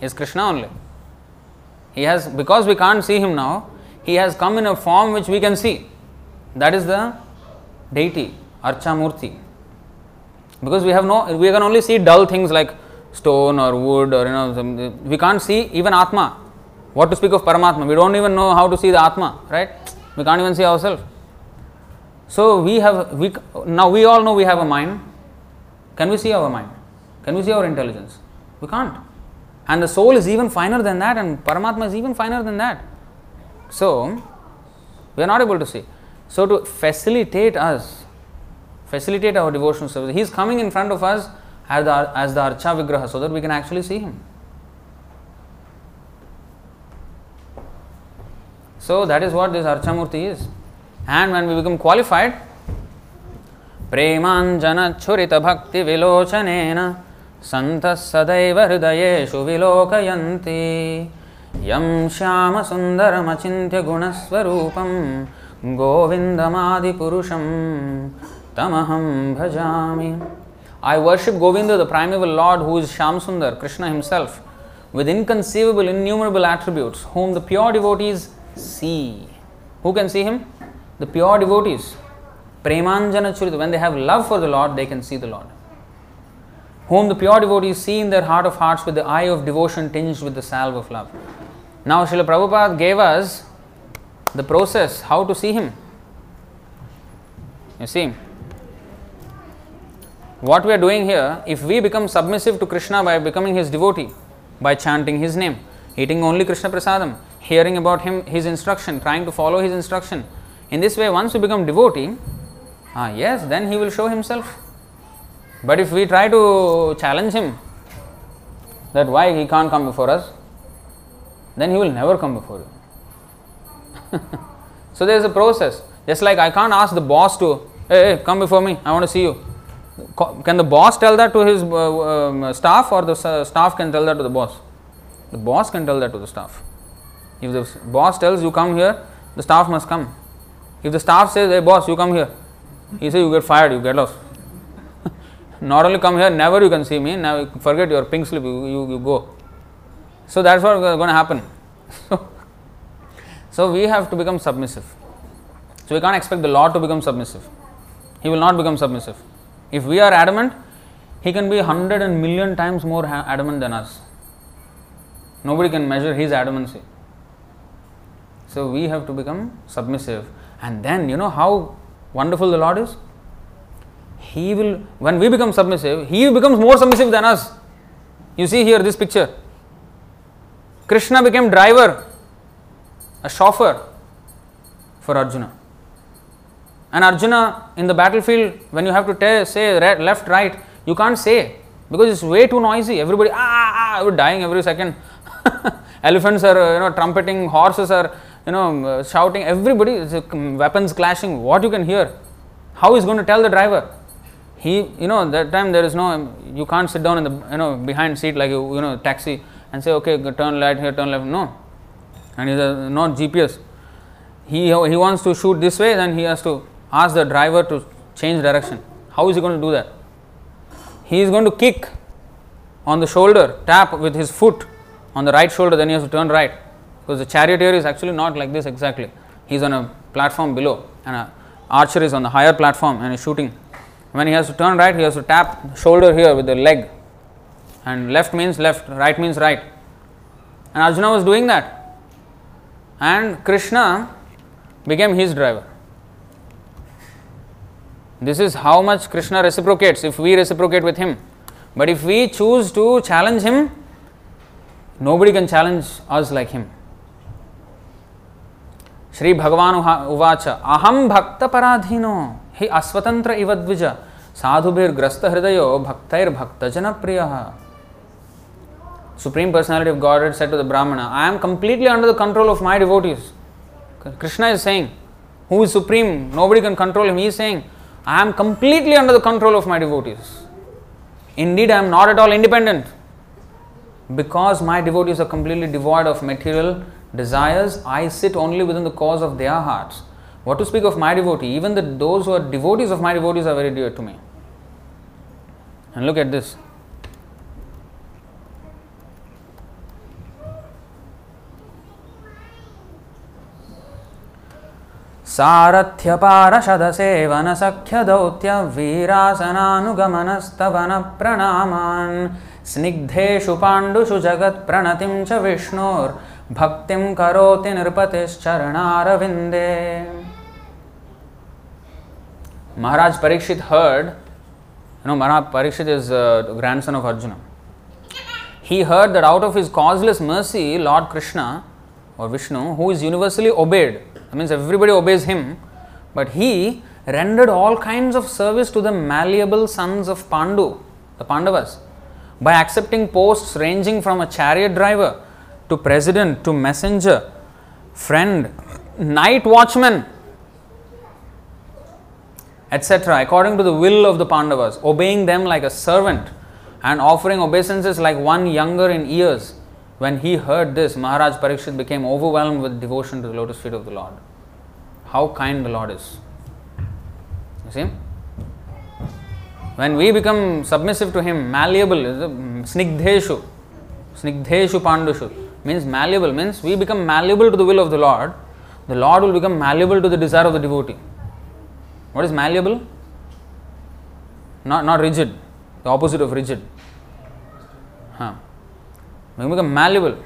is Krishna only. He has, because we can't see him now, he has come in a form which we can see. That is the deity, Archamurti. Because we have no, we can only see dull things like stone or wood or you know, we can't see even Atma. What to speak of Paramatma? We don't even know how to see the Atma, right? We can't even see ourselves. So we have we now we all know we have a mind. Can we see our mind? Can we see our intelligence? We can't. And the soul is even finer than that, and Paramatma is even finer than that. So we are not able to see. So to facilitate us, facilitate our devotional service, he is coming in front of us as the, as the Archa Vigraha so that we can actually see him. So that is what this Archamurti is. And when we become qualified, प्रेमाञ्जनच्छुरित भक्ति विलोचनेन सन्तः सदैव हृदयेषु विलोकयन्ति यं श्यामसुन्दरमचिन्त्य गुणस्वरूपं Tamaham Bhajami. I worship Govinda, the primeval Lord, who is Shamsundar, Krishna himself, with inconceivable, innumerable attributes, whom the pure devotees see. Who can see him? The pure devotees. Premanjana Churita, when they have love for the Lord, they can see the Lord. Whom the pure devotees see in their heart of hearts with the eye of devotion tinged with the salve of love. Now, Srila Prabhupada gave us the process how to see him. You see, what we are doing here, if we become submissive to Krishna by becoming his devotee, by chanting his name, eating only Krishna Prasadam, hearing about him, his instruction, trying to follow his instruction, in this way, once we become devotee, ah, yes, then he will show himself. But if we try to challenge him that why he can't come before us, then he will never come before you. so there is a process. Just like I can't ask the boss to, hey, hey, come before me, I want to see you. Can the boss tell that to his uh, um, staff, or the staff can tell that to the boss? The boss can tell that to the staff. If the boss tells you come here, the staff must come. If the staff says, hey boss, you come here, he says you get fired, you get lost. Not only come here, never you can see me, now forget your pink slip, you, you, you go. So that's what is going to happen. So, so we have to become submissive. So we can't expect the Lord to become submissive. He will not become submissive. If we are adamant, he can be hundred and million times more adamant than us. Nobody can measure his adamancy. So we have to become submissive. And then, you know how wonderful the Lord is? He will, when we become submissive, He becomes more submissive than us. You see here this picture. Krishna became driver, a chauffeur for Arjuna. And Arjuna in the battlefield, when you have to tell, say left, right, you can't say because it's way too noisy. Everybody, ah, ah, ah dying every second. Elephants are, you know, trumpeting, horses are, you know, shouting, everybody, is weapons clashing. What you can hear? How is going to tell the driver? He, you know, that time there is no, you can't sit down in the, you know, behind seat like you, you know, taxi and say, okay, turn right here, turn left. No. And he's not GPS. He, he wants to shoot this way, then he has to ask the driver to change direction. How is he going to do that? He is going to kick on the shoulder, tap with his foot on the right shoulder, then he has to turn right. Because the charioteer is actually not like this exactly. He is on a platform below, and an archer is on the higher platform and is shooting. When he has to turn right, he has to tap shoulder here with the leg. And left means left, right means right. And Arjuna was doing that. And Krishna became his driver. This is how much Krishna reciprocates if we reciprocate with him. But if we choose to challenge him, nobody can challenge us like him. Shri भगवान उवाच अहम भक्त पराधीनो हि अस्वतंत्र इव द्विज साधुभिर्ग्रस्त हृदयो भक्तैर्भक्त जनप्रिय Supreme Personality of Godhead said to the Brahmana, I am completely under the control of my devotees. Krishna is saying, Who is supreme? Nobody can control him. He is saying, I am completely under the control of my devotees. Indeed, I am not at all independent. Because my devotees are completely devoid of material desires, I sit only within the cause of their hearts. What to speak of my devotee? Even the, those who are devotees of my devotees are very dear to me. And look at this. सारथ्यपारशद सेवन सख्य दौत्य वीरासनागमनस्तवन प्रणामा स्निग्धेशु पांडुषु जगत् प्रणति च विष्णुर्भक्ति करोति नृपतिश्चरणारविंदे Maharaj Parikshit heard no Maharaj Parikshit is grandson of Arjun He heard that out of his causeless mercy, Lord Krishna or Vishnu, who is universally obeyed that means everybody obeys him, but he rendered all kinds of service to the malleable sons of Pandu, the Pandavas, by accepting posts ranging from a chariot driver to president to messenger, friend, night watchman, etc., according to the will of the Pandavas, obeying them like a servant and offering obeisances like one younger in years. When he heard this, Maharaj Parikshit became overwhelmed with devotion to the lotus feet of the Lord. How kind the Lord is. You see? When we become submissive to Him, malleable, mm, snigdheshu, snigdheshu pandushu, means malleable, means we become malleable to the will of the Lord, the Lord will become malleable to the desire of the devotee. What is malleable? Not, not rigid, the opposite of rigid. Huh. We become malleable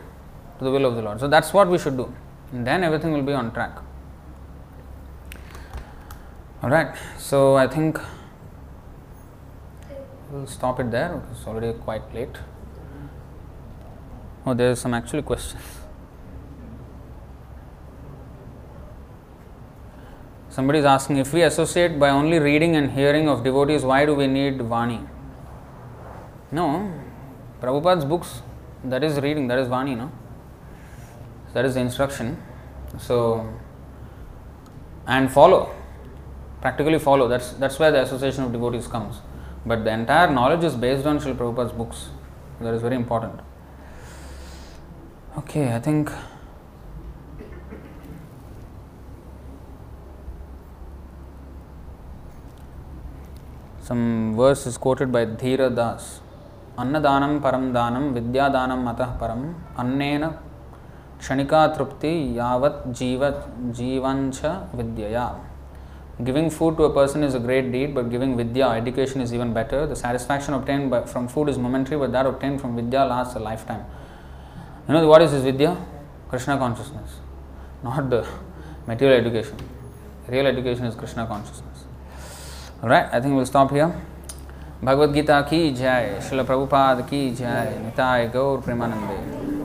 to the will of the Lord. So that's what we should do. And then everything will be on track. Alright, so I think we'll stop it there. It's already quite late. Oh, there's some actually questions. Somebody is asking if we associate by only reading and hearing of devotees, why do we need Vani? No, Prabhupada's books, that is reading, that is Vani, no? That is the instruction. So, and follow, practically follow. That's that's where the association of devotees comes. But the entire knowledge is based on Srila Prabhupada's books. That is very important. Okay, I think some verse is quoted by Dhira Das. अन्नदानं परं दानं विद्यादानं अतः परम अन्नेन क्षणिका तृप्ति यावत् जीव जीवंच विद्यया Giving food to a person is a great deed, but giving vidya, education, is even better. The satisfaction obtained by, from food is momentary, but that obtained from vidya lasts a lifetime. You know what is this vidya? Krishna consciousness, not the material education. Real education is Krishna consciousness. Alright, I think we'll stop here. Bhagavad Gita की जय शिल प्रभुपाद की जय निताय गौर प्रेमानंदे।